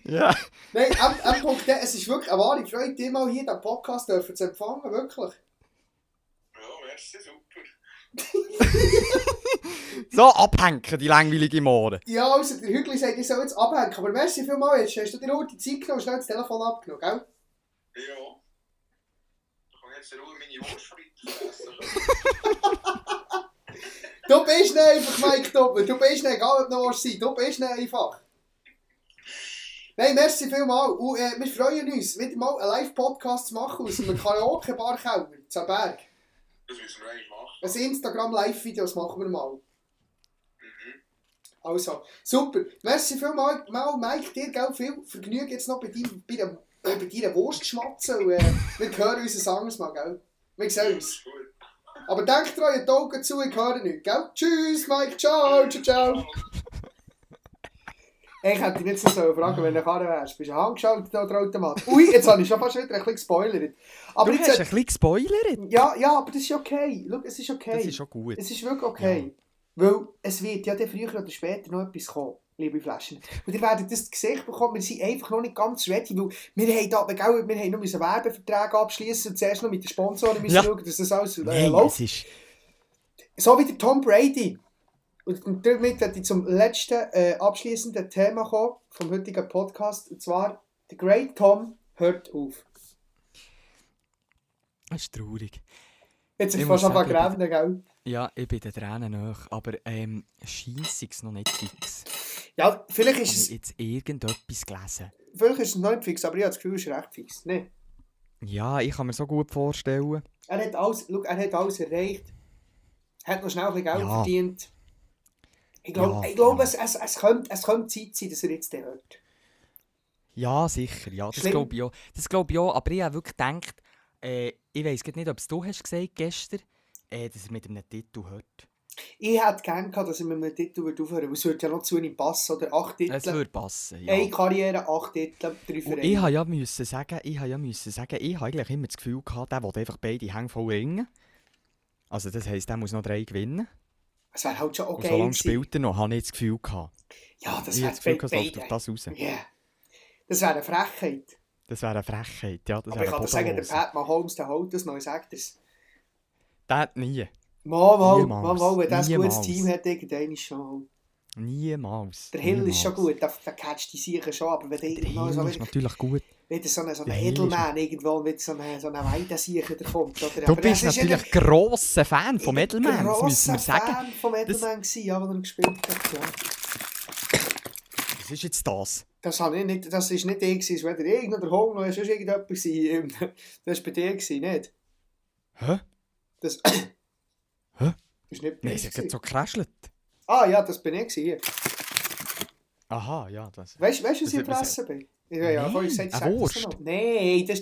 Ja. Nein, am, am Punkt, der, es ist wirklich eine wahre Freude, dir mal hier den Podcast dürfen zu empfangen, wirklich. Ja, merci, super. So abhängen, die langweilige Morde. Ja, also der Hügli sagt, ich soll jetzt abhängen, aber merci vielmals, jetzt hast du dir auch die Zeit genommen und schnell das Telefon abgenommen, gell? Ja. Da kann ich jetzt in Ruhe meine Wurst fressen. Du bist nicht einfach, Mike Doppel, du bist nicht, egal ob du noch sein, du bist nicht einfach. Nein, merci vielmals. Und äh, wir freuen uns, wieder mal einen Live-Podcast zu machen aus einem Karaoke-Bar-Keller, Berg. Das müssen wir eigentlich machen. Ein Instagram-Live-Videos machen wir mal. Also, super. Merci vielmals, mal, Mike, dir gell, viel Vergnügen jetzt noch bei, deinem, bei, dem, äh, bei deiner Wurst schmatzen. Und, äh, wir hören uns ein anderes Mal, gell? Wir sehen uns. Aber denkt dran, ihr Augen zu, ich höre nichts, gell? Tschüss, Mike, ciao, ciao, ciao. Ich hätte dich noch so fragen, wenn du Karre wärst. Bist du handgeschaltet oder Automat? Ui, jetzt habe ich schon fast wieder ein bisschen gespoilert. Aber du jetzt, hast ein bisschen gespoilert. ja, ja, aber das ist okay. Schau, es ist okay. Das ist schon gut. Es ist wirklich okay. Weil es wird ja dann früher oder später noch etwas kommen, liebe Flaschen. Und ihr werdet das Gesicht bekommen, wir sind einfach noch nicht ganz ready, weil wir haben da, gell, wir haben noch müssen Werbeverträge abschließen und zuerst noch mit den Sponsoren müssen Ja. schauen, dass das alles äh, läuft. ist... So wie der Tom Brady. Und damit werde ich zum letzten äh, abschließenden Thema kommen vom heutigen Podcast. Und zwar, der Great Tom hört auf. Das ist traurig. Jetzt ist Ich fast sagen, zu gell? Ja, ich bin den Tränen nach, aber ähm, scheint es noch nicht fix. Ja, vielleicht Habe ist es, jetzt irgendetwas gelesen? vielleicht ist es noch nicht fix, aber ich habe das Gefühl, es ist recht fix. Nee. Ja, ich kann mir so gut vorstellen. Er hat alles, schau, er hat alles erreicht. Hat noch schnell ein bisschen Geld Ja. verdient. Ich glaube, Ja, ich glaube ja. es, es, es, könnte, es könnte Zeit sein, dass er jetzt den hört. Ja, sicher. Ja, das glaube ich auch. Das glaube ich auch. Aber ich habe wirklich gedacht, äh, ich weiß nicht, ob es du hast gesagt gestern, äh, dass er mit einem Titel hört. Ich hätte gerne gehabt, dass er mit einem Titel würde aufhören würde. Es würde ja noch zu ihm passen, oder? Acht Titel. Es würde passen, ja. Eine Karriere, acht Titel, drei Und ich Vereine. habe ja müssen sagen, ich habe ja müssen sagen, ich habe eigentlich immer das Gefühl gehabt, der will einfach beide Hänge voll ringen. Also das heisst, der muss noch drei gewinnen. Es wäre halt schon Und okay. so lange spielt er noch, habe ich das Gefühl gehabt. Ja, das ich wäre habe das Gefühl, gehabt, es beiden. das raus. Yeah. Das wäre eine Frechheit. Das wäre eine Frechheit, ja. Aber ich kann dir sagen, der. Pat Mahomes, der holt das noch, ich sage das. Der hat nie. Mal, mal, Niemals. mal, mal, wenn der ein gutes Niemals. Team hat, irgendwann ist schon... Niemals. Der Hill ist schon Niemals. gut, der, der catcht die sicher schon, aber wenn der Der Hill so ist wieder, natürlich gut. wieder so ein, so ein der Hill ist- Edelman irgendwo wieder so ein so eine Weidensiecher kommt. Oder? Du Aber bist das ist natürlich grosser Fan vom Ich bin Edelman, das müssen wir sagen. Fan vom Edelman gewesen, ja, als er gespielt hat. Ja. Was ist jetzt das? Das, habe ich nicht, das ist nicht ich, es war weder der Hong noch, war irgendjemand. Das war bei dir, nicht? Hä? Das, Hä? Ist nicht Nein, hat gewesen. so gekraschelt. Ah ja, das bin ich hier. Aha, ja, das. Weißt du, was ich gefressen bin? Ja, ja, vorhin gesagt, ich das noch. Nein, das,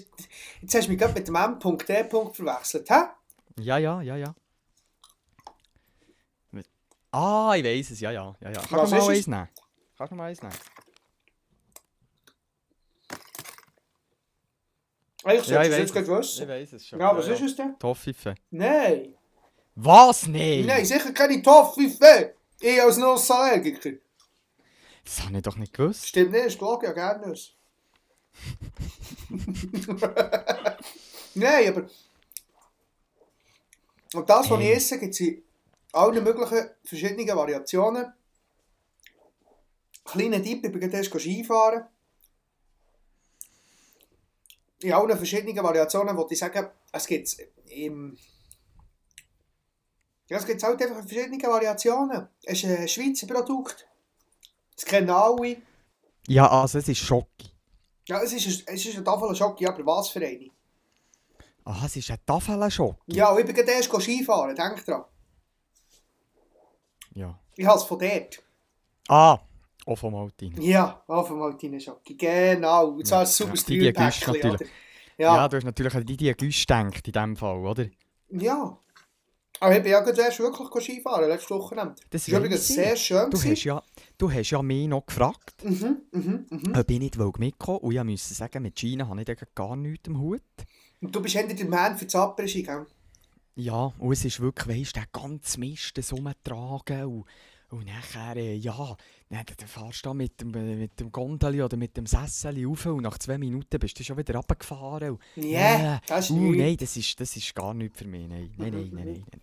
jetzt hast du mich gerade mit dem D-Punkt verwechselt, hä? Ja, ja, ja, ja. Ah, ich weiß es, ja, ja. ja, ja. Kannst du mal eins nehmen? Kannst du mal eins nehmen? Eigentlich Ja, ich jetzt gerade Ich wissen. weiß es schon. Ja, was ist es denn? Toffifee. Nein. Was? Nein! Nein, sicher keine Toffifee. Ich als Nussallergiker. Das habe ich doch nicht gewusst. Stimmt nicht, ich glaube ja gerne Nuss. Nein, aber... Und das, was ich esse, gibt es in allen möglichen verschiedenen Variationen. Kleiner Tipp, ich bin gerade erst Skifahren. In allen verschiedenen Variationen wollte ich sagen, es gibt im... Ja, es gibt halt einfach verschiedene Variationen. Es ist ein Schweizer Produkt. Das kennen alle. Ja, also es ist Schocki. Ja, es ist, ein- es ist eine Tafel Schoki, aber was für eine? Ah, es ist ein Tafelschock. Ja, und ich bin gerade erst Skifahren, denk dran. Ja. Ich habe es von dort. Ah, auch vom Altin. Ja, auch von Martine Schocki. Genau. Und zwar ein super Ja, die natürlich. Ja. Ja. du hast natürlich an die die Geräusche gedacht in dem Fall, oder? ja. Aber ich bin ja gerade erst wirklich Skifahren, letztes Wochenende. Das Das war übrigens sehr schön. Du gewesen. hast, ja, du hast ja mich noch gefragt, Mhm, mhm, mhm. ob ich nicht mitkommen. Und ich musste sagen, mit China habe ich gar nichts im Hut. Und du bist hinter der Mann für das Après-Ski, gell? Ja, und es ist wirklich, weißt du, der ganze Mist so rumtragen und, und nachher, äh, ja, dann, dann fahrst du da mit dem, äh, mit dem Gondeli oder mit dem Sessel rauf und nach zwei Minuten bist du schon wieder runtergefahren. Ja, äh, das ist uh. Nein, das ist, das ist gar nichts für mich, nein, nein, nein, nein, nein. nein.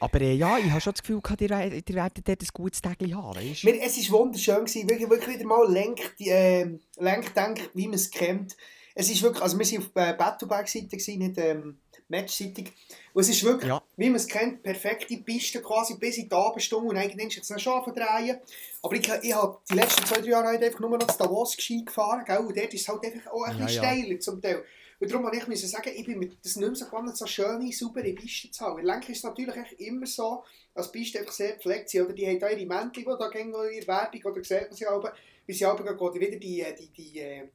Aber äh, ja, ich habe schon das Gefühl, gehabt, ihr, ihr werdet dort ein gutes Tag haben, weißt? Mir, es war wunderschön, gewesen. wirklich, wirklich wieder mal lenk, äh, Lenkdenk, wie man es kennt. Es ist wirklich, also wir waren auf äh, Battleback-Seite, gewesen, nicht ähm, Match-Seite. Und es ist wirklich, Ja. wie man es kennt, perfekte Piste quasi bis in die Abendstunde und eigentlich ist jetzt noch schon verdrehen. Aber ich, ich habe die letzten zwei, drei Jahre halt einfach nur noch das Davos Ski gefahren, gell? und dort ist es halt einfach auch ein Ja, bisschen ja. steiler zum Teil. Und darum musste ich müssen sagen, ich bin mit das nicht mehr so gewohnt, so schöne, saubere Pisten zu haben. In Lenk ist es natürlich immer so, als Pisten einfach sehr gepflegt sind. Oder die haben da ihre Mäntel, die da gehen in der Werbung, oder sieht man sie aber, wie sie oder wieder die, äh, die, die, äh,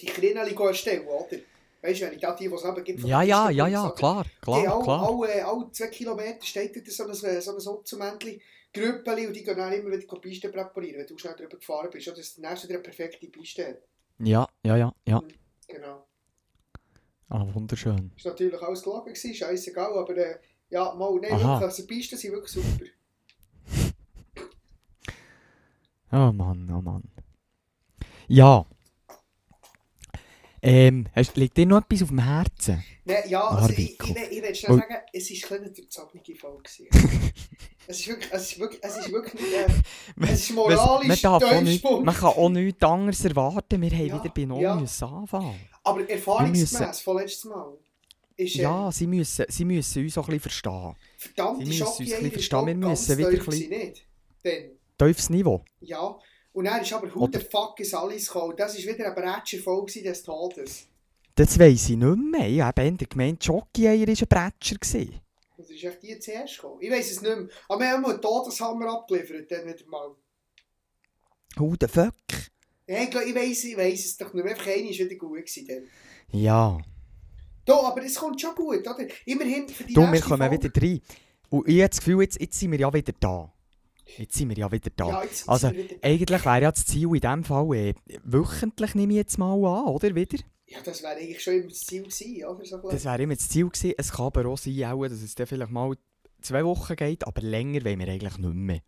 die Krineli erstellen, oder? Weißt du, wenn ich da die, die es eben gibt, von Ja, ja, ja, ja, klar, Die klar, alle, klar. alle, alle zwei Kilometer steht dort so ein, so ein Otzenmännchen, Grüppeli, und die gehen dann immer wieder die Piste präparieren, wenn du schnell drüber gefahren bist, oder? der nächste wieder eine perfekte Piste hat. Ja, ja, ja, ja. Genau. Ah, wunderschön. Das war natürlich alles gelogen, gewesen, scheißegal, aber äh, ja, mal, nein, wirklich, also die Pisten sind wirklich super. Oh Mann, oh Mann. Ja. Ähm, hast, liegt dir noch etwas auf dem Herzen? Nein, ja, also ich, ich, ich, ich will schnell Und- sagen, es ist keine durchzogene Folge. es, ist wirklich, es, ist wirklich, es ist wirklich nicht, äh, es ist Man- man, moralisch darf auch nicht, man kann auch nichts anderes erwarten. Wir haben Ja, wieder bei Null ja. anfangen. Aber erfahrungsgemäß von letztes Mal ist äh, Ja, sie müssen, sie müssen uns auch ein bisschen verstehen. verdammt sie müssen uns ein bisschen verstehen, wir müssen wieder ein bisschen- Tiefes Niveau. ja. Und dann ist aber who the fuck is alles gekommen. Das ist wieder eine Bretscher-Folge des Todes. Das weiss ich nicht mehr. Ich habe in der Gemeinde Jockey-Eier war ein Bretscher. gewesen. Das ist echt die zuerst gekommen. Ich weiß es nicht mehr. Aber wir haben einen Todeshammer abgeliefert, dann wieder mal. Who the fuck? Ja, ich weiss, ich weiss es doch nicht mehr. Einfach einer war wieder gut gewesen. Ja. Da, aber es kommt schon gut, oder? Immerhin für die Du, wir nächste kommen Folge. wieder rein. Und ich habe das Gefühl, jetzt, jetzt sind wir ja wieder da. Jetzt sind wir ja wieder da. Ja, Also, wieder- eigentlich wäre ja das Ziel in diesem Fall äh, wöchentlich, nehme ich jetzt mal an, oder? Wieder? Ja, das wäre eigentlich schon immer das Ziel gewesen, oder? So Das wäre immer das Ziel gewesen. Es kann aber auch sein, auch, dass es dann vielleicht mal zwei Wochen geht, aber länger wollen wir eigentlich nicht mehr.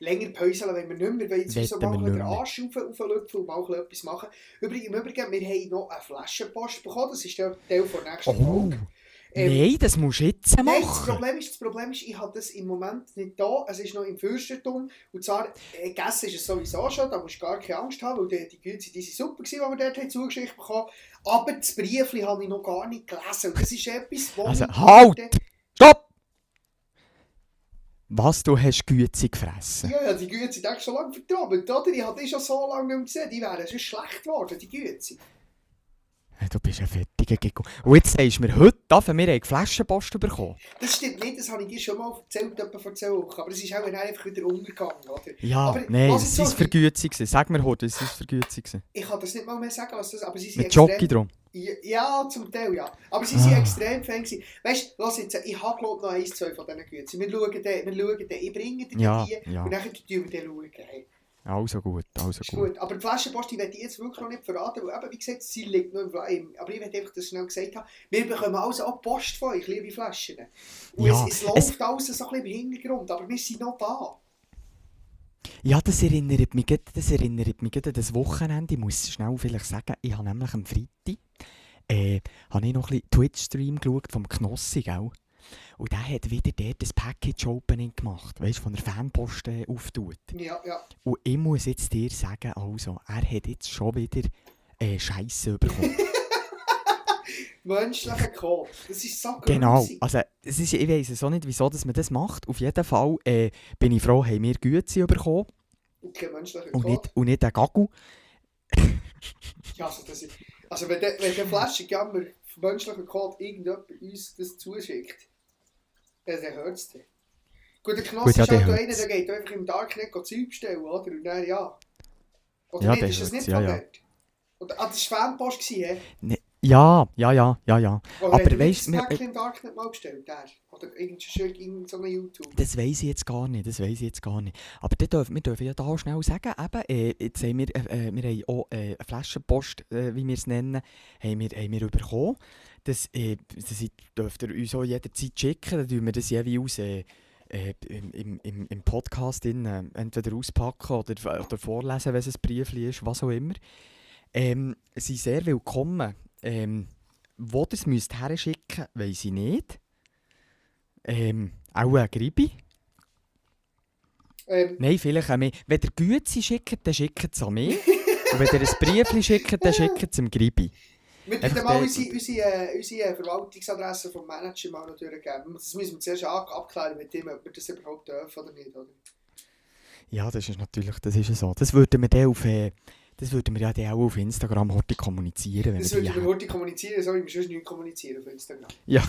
Länger päuseln wenn wir nicht mehr. Wollen jetzt Wollen so mal den mehr. Arsch auf, auflüpfen und mal etwas machen. Übrigens, im Übrigen, wir haben noch eine Flaschenpost bekommen. Das ist der Teil der nächsten Oh! Folge. Ähm, Nein, das musst du jetzt Nein, das machen. Problem, ist, das Problem ist, ich habe das im Moment nicht da. Es ist noch im Fürstentum. Und zwar, äh, gegessen ist es sowieso schon, da musst du gar keine Angst haben, weil die, die Güte, die sind super gewesen, die wir dort haben zugeschickt bekommen Aber das Briefli habe ich noch gar nicht gelesen. Und das ist etwas, wo Also, halt! Stopp! Was, du hast Güte gefressen? Ja, ja, die Güte sind eigentlich schon lange oder? Ich habe die schon so lange nicht mehr gesehen. Die wären schon schlecht geworden, die Güte. Du bist ein fettiger Giggle. Und jetzt sagst du mir, heute dürfen wir eine Flaschenpost bekommen. Das stimmt nicht, das habe ich dir schon mal erzählt, etwa vor zwei Wochen. Aber es ist auch einfach wieder untergegangen, oder? Ja, Aber nein, es war so- gewesen. Sag mir heute, es war gewesen. Ich kann das nicht mal mehr sagen, was das aber sie sind Mit Jockey drum. Ja, zum Teil, ja. Aber sie sind Ah. extrem Fan gewesen. Weißt du, lass jetzt, ich habe glaube noch eins, zwei von diesen Güten. Wir schauen den, wir schauen den, ich bringe dir Ja, die ja. und dann tun wir den schauen. Hey, Also gut, also ist gut. gut. Aber die Flaschenpost, die werde ich jetzt wirklich noch nicht verraten, weil eben, wie gesagt, sie liegt noch im im Aber ich werde einfach das schnell gesagt haben. Wir bekommen also auch Post von euch, liebe Flaschen. Und Ja, es, es läuft alles so ein bisschen im Hintergrund, aber wir sind noch da. Ja, das erinnert mich, das erinnert mich an das Wochenende. Ich muss schnell vielleicht sagen, ich habe nämlich am Freitag äh, habe ich noch ein bisschen Twitch-Stream geschaut vom Knossi, gell? Und der hat wieder dort das Package-Opening gemacht, weißt du, von der Fanpost äh, auftut. Ja, ja. Und ich muss jetzt dir sagen, also, er hat jetzt schon wieder äh, Scheiße bekommen. Menschlicher Code. Das ist so genau, grusig. also es ist, ich weiß es auch nicht, wieso dass man das macht. Auf jeden Fall äh, bin ich froh, haben wir Güte bekommen Und kein menschlicher und Code. nicht, und nicht ein Gagel. Ja, also das ist... Also wenn der, wenn der Flaschenjammer von menschlicher Code irgendjemand uns das zuschickt, dann hört es dann. Gut, der Knoss ist halt einer, der geht einfach im Darknet Zeug bestellen, oder? Und dann, ja. Oder Ja, nicht, ist das hört's, nicht ja, ja. Oder, ah, das war Fanpost, gewesen, hä? Ne, ja, ja, ja, ja, ja. Oder Aber er das wir- Päckchen im Darknet mal bestellt, der? Oder irgendein so einem YouTube? Das weiß ich jetzt gar nicht, das weiß ich jetzt gar nicht. Aber dann dürfen, wir dürfen ja da schnell sagen, eben, äh, jetzt haben wir, äh, äh, wir haben auch äh, eine Flaschenpost, äh, wie wir es nennen, haben wir, haben wir bekommen. Das, äh, das dürft ihr uns auch jederzeit schicken, dann tun wir das jeweils äh, äh, im, im, im, Podcast in, äh, entweder auspacken oder, oder vorlesen, wenn es ein Briefchen ist, was auch immer. Ähm, sie sind sehr willkommen. Ähm, wo ihr es müsst herschicken, weiss ich nicht. Ähm, auch ein Gribi. Ähm, Nein, vielleicht auch mehr. Wenn ihr Güte schickt, dann schickt es an mich. Und wenn ihr ein Briefchen schickt, dann schickt es dem Gribi. Wir der- unsere, unsere, äh, unsere Verwaltungsadresse vom Manager mal noch durchgeben. Das müssen wir zuerst ab- abklären mit ihm, ob wir das überhaupt dürfen oder nicht. Oder? Ja, das ist natürlich das ist so. Das würden wir dann auf, äh, das würden wir ja dann auch auf Instagram heute kommunizieren, wenn Das wir würde die ich haben. heute kommunizieren, so wie wir sonst nicht kommunizieren auf Instagram. Ja,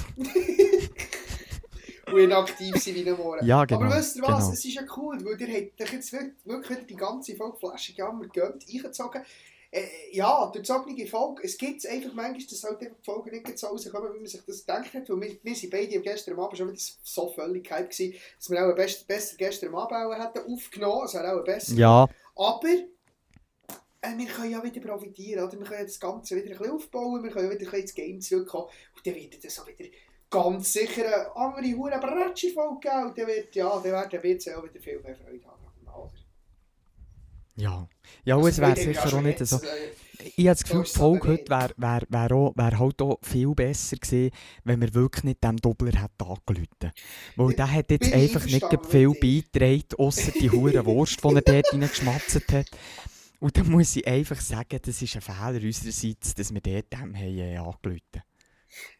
Und inaktiv sind wie ein. Ja, genau, Aber wisst ihr was, genau. es ist ja cool, weil ihr habt euch jetzt wirklich, die ganze Folge Flaschenjammer gönnt, eingezogen. Äh, ja, durch die Folge, es gibt einfach manchmal, dass halt die Folgen nicht so rauskommen, wie man sich das gedacht hat. Weil wir, wir sind beide gestern am Abend schon wieder so völlig gehypt gewesen, dass wir auch best, besser gestern Abend auch hätten aufgenommen, es wäre auch besser. ja, Aber äh, wir können ja wieder profitieren, oder? Wir können das Ganze wieder ein bisschen aufbauen, wir können wieder ein bisschen ins Game zurückkommen und dann wird es auch wieder ganz sicher eine andere hure Bratschi-Folge geben und dann wird, ja, dann werden wir jetzt auch wieder viel mehr Freude haben. Ja. Ja, und Also, es wäre sicher auch nicht so... äh, Ich habe das Gefühl, So die ist es Folge heute wäre wär, wär auch- wär halt auch viel besser gewesen, wenn wir wirklich nicht dem Doppler hätten angerufen. Weil der hat jetzt einfach nicht viel beigetragen, außer die hure Wurst, die er dort reingeschmatzt hat. Und dann muss ich einfach sagen, das ist ein Fehler unsererseits, dass wir dort dem haben, äh, angerufen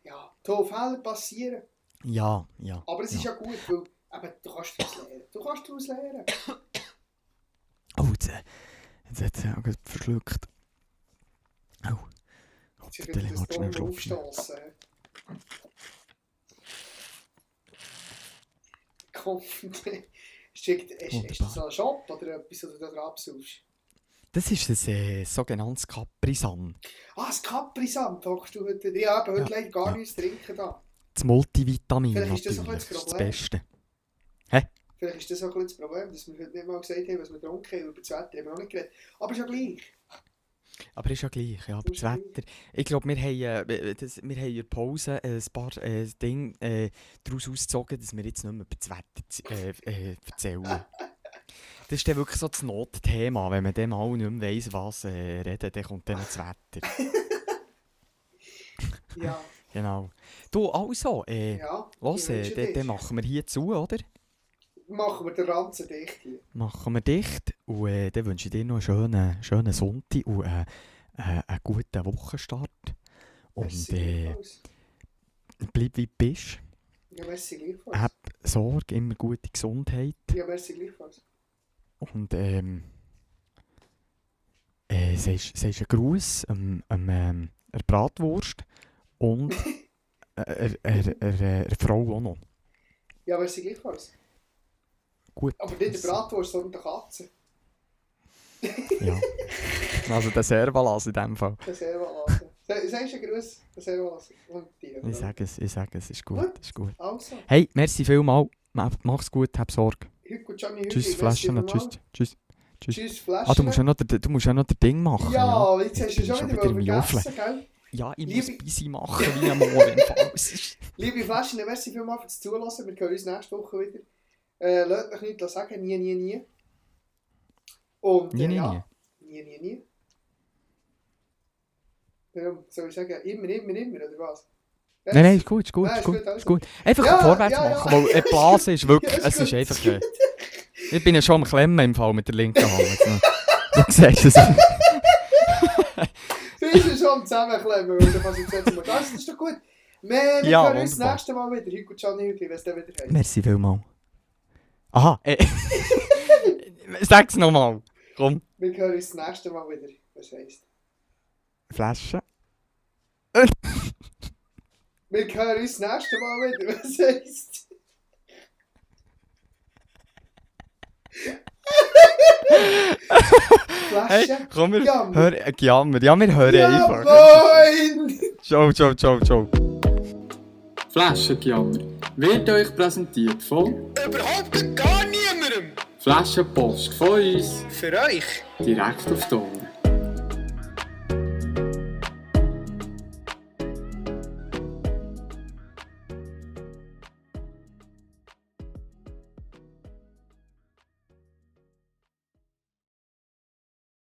Ja, da Fehler passieren, Ja, ja. aber es ist ja. ja gut, weil eben, du kannst daraus lernen. Du kannst daraus lernen. Oh, jetzt, äh, jetzt hat er auch verschluckt. Oh. Das warte schnell schlupfen. Aufstossen. Komm, schickt, ist, ist das ein Shop oder etwas, was du da drauf suchst? Das ist ein äh, sogenanntes Capri-San. Ah, das Capri-San, tauchst du heute. Ja, aber heute Ja, leider gar ja. nichts trinken da. Das Multivitamin Vielleicht ist das natürlich. Das, ist das Problem. Beste. Vielleicht ist das auch ein das Problem, dass wir heute nicht mal gesagt haben, was wir getrunken haben. Über das Wetter haben wir noch nicht geredet. Aber ist ja gleich. Aber ist ja gleich, ja. Aber das Wetter. Ich glaube, wir haben, äh, das, wir haben in der Pause ein paar äh, Dinge äh, daraus ausgezogen, dass wir jetzt nicht mehr über das Wetter äh, äh, erzählen. Das ist dann wirklich so das Notthema. Wenn man dann mal nicht mehr weiss, was äh, reden, dann kommt dann das Wetter. Ja, Genau. Du, also, äh, ja. los, äh, dann machen wir hier zu, oder? Machen wir den Ranzen dicht hier. Machen wir dicht. Und äh, dann wünsche ich dir noch einen schönen, schönen Sonntag und äh, äh, einen guten Wochenstart. Und äh, bleib wie du bist. Ja, merci gleichfalls. Hab Sorge, immer gute Gesundheit. Ja, merci gleichfalls. Und ähm, äh, sagst, sagst einen Gruß ähm, ähm, der Bratwurst und er, er, er, er Frau auch noch. Ja, merci gleichfalls. Gut. Aber nicht der Bratwurst, sondern der Katze. Ja. Also der Servalas in dem Fall. Der Servalas. Sagst du einen Gruß? Der Servalas. Ich sage es, ich sage es, ist gut, ist gut. Also, Hey, merci vielmal. Ma- Mach's gut, hab Sorge. Tschüss, Flaschen, tschüss, tschüss. Tschüss. Tschüss, Flaschen. Ah, du musst ja noch, den- du musst ja noch das Ding machen. Ja, jetzt hast du schon wieder wieder vergessen, gell? Ja, ich Liebe- muss busy machen wie. Es ist- Liebe Flaschen, merci vielmals fürs Zulassen. Wir hören uns nächste Woche wieder. Äh, lasst euch nichts sagen, nie, nie, nie. Und, Nie, äh, nie, ja, nie. nie, nie, nie. Warum soll ich sagen, immer, immer, immer, oder was? Nein, nein, ist gut, ist gut, Nein, ist gut, gut, alles ist gut. Einfach Ja, vorwärts ja, ja. machen, weil eine Blase ist wirklich, Ja, ist es ist einfach... Äh, ich bin ja schon am Klemmen im Fall mit der linken Hand. Du siehst es. Bist du schon am Zusammenklemmen, weil du kannst jetzt jetzt mal... Das ist doch gut. Wir, wir Ja, hören uns das wunderbar. nächste Mal wieder. Hügel Gianni Hügel, wenn es dann wieder heißt. Merci. Aha, äh, sag's nochmal. Komm. Wir hören uns das nächste Mal wieder, was heisst. Flasche. Wir hören uns das nächste Mal wieder. Was heisst? Hey, Flasche. komm, wir Jammer. hören... Äh, Jammer. Ja, wir hören Ja, einfach. moin! Ciao, ciao, ciao, ciao. Flaschenjammer wird euch präsentiert von Überhaupt gar niemandem! Flaschenpost von uns Für euch. direkt auf die Ohren.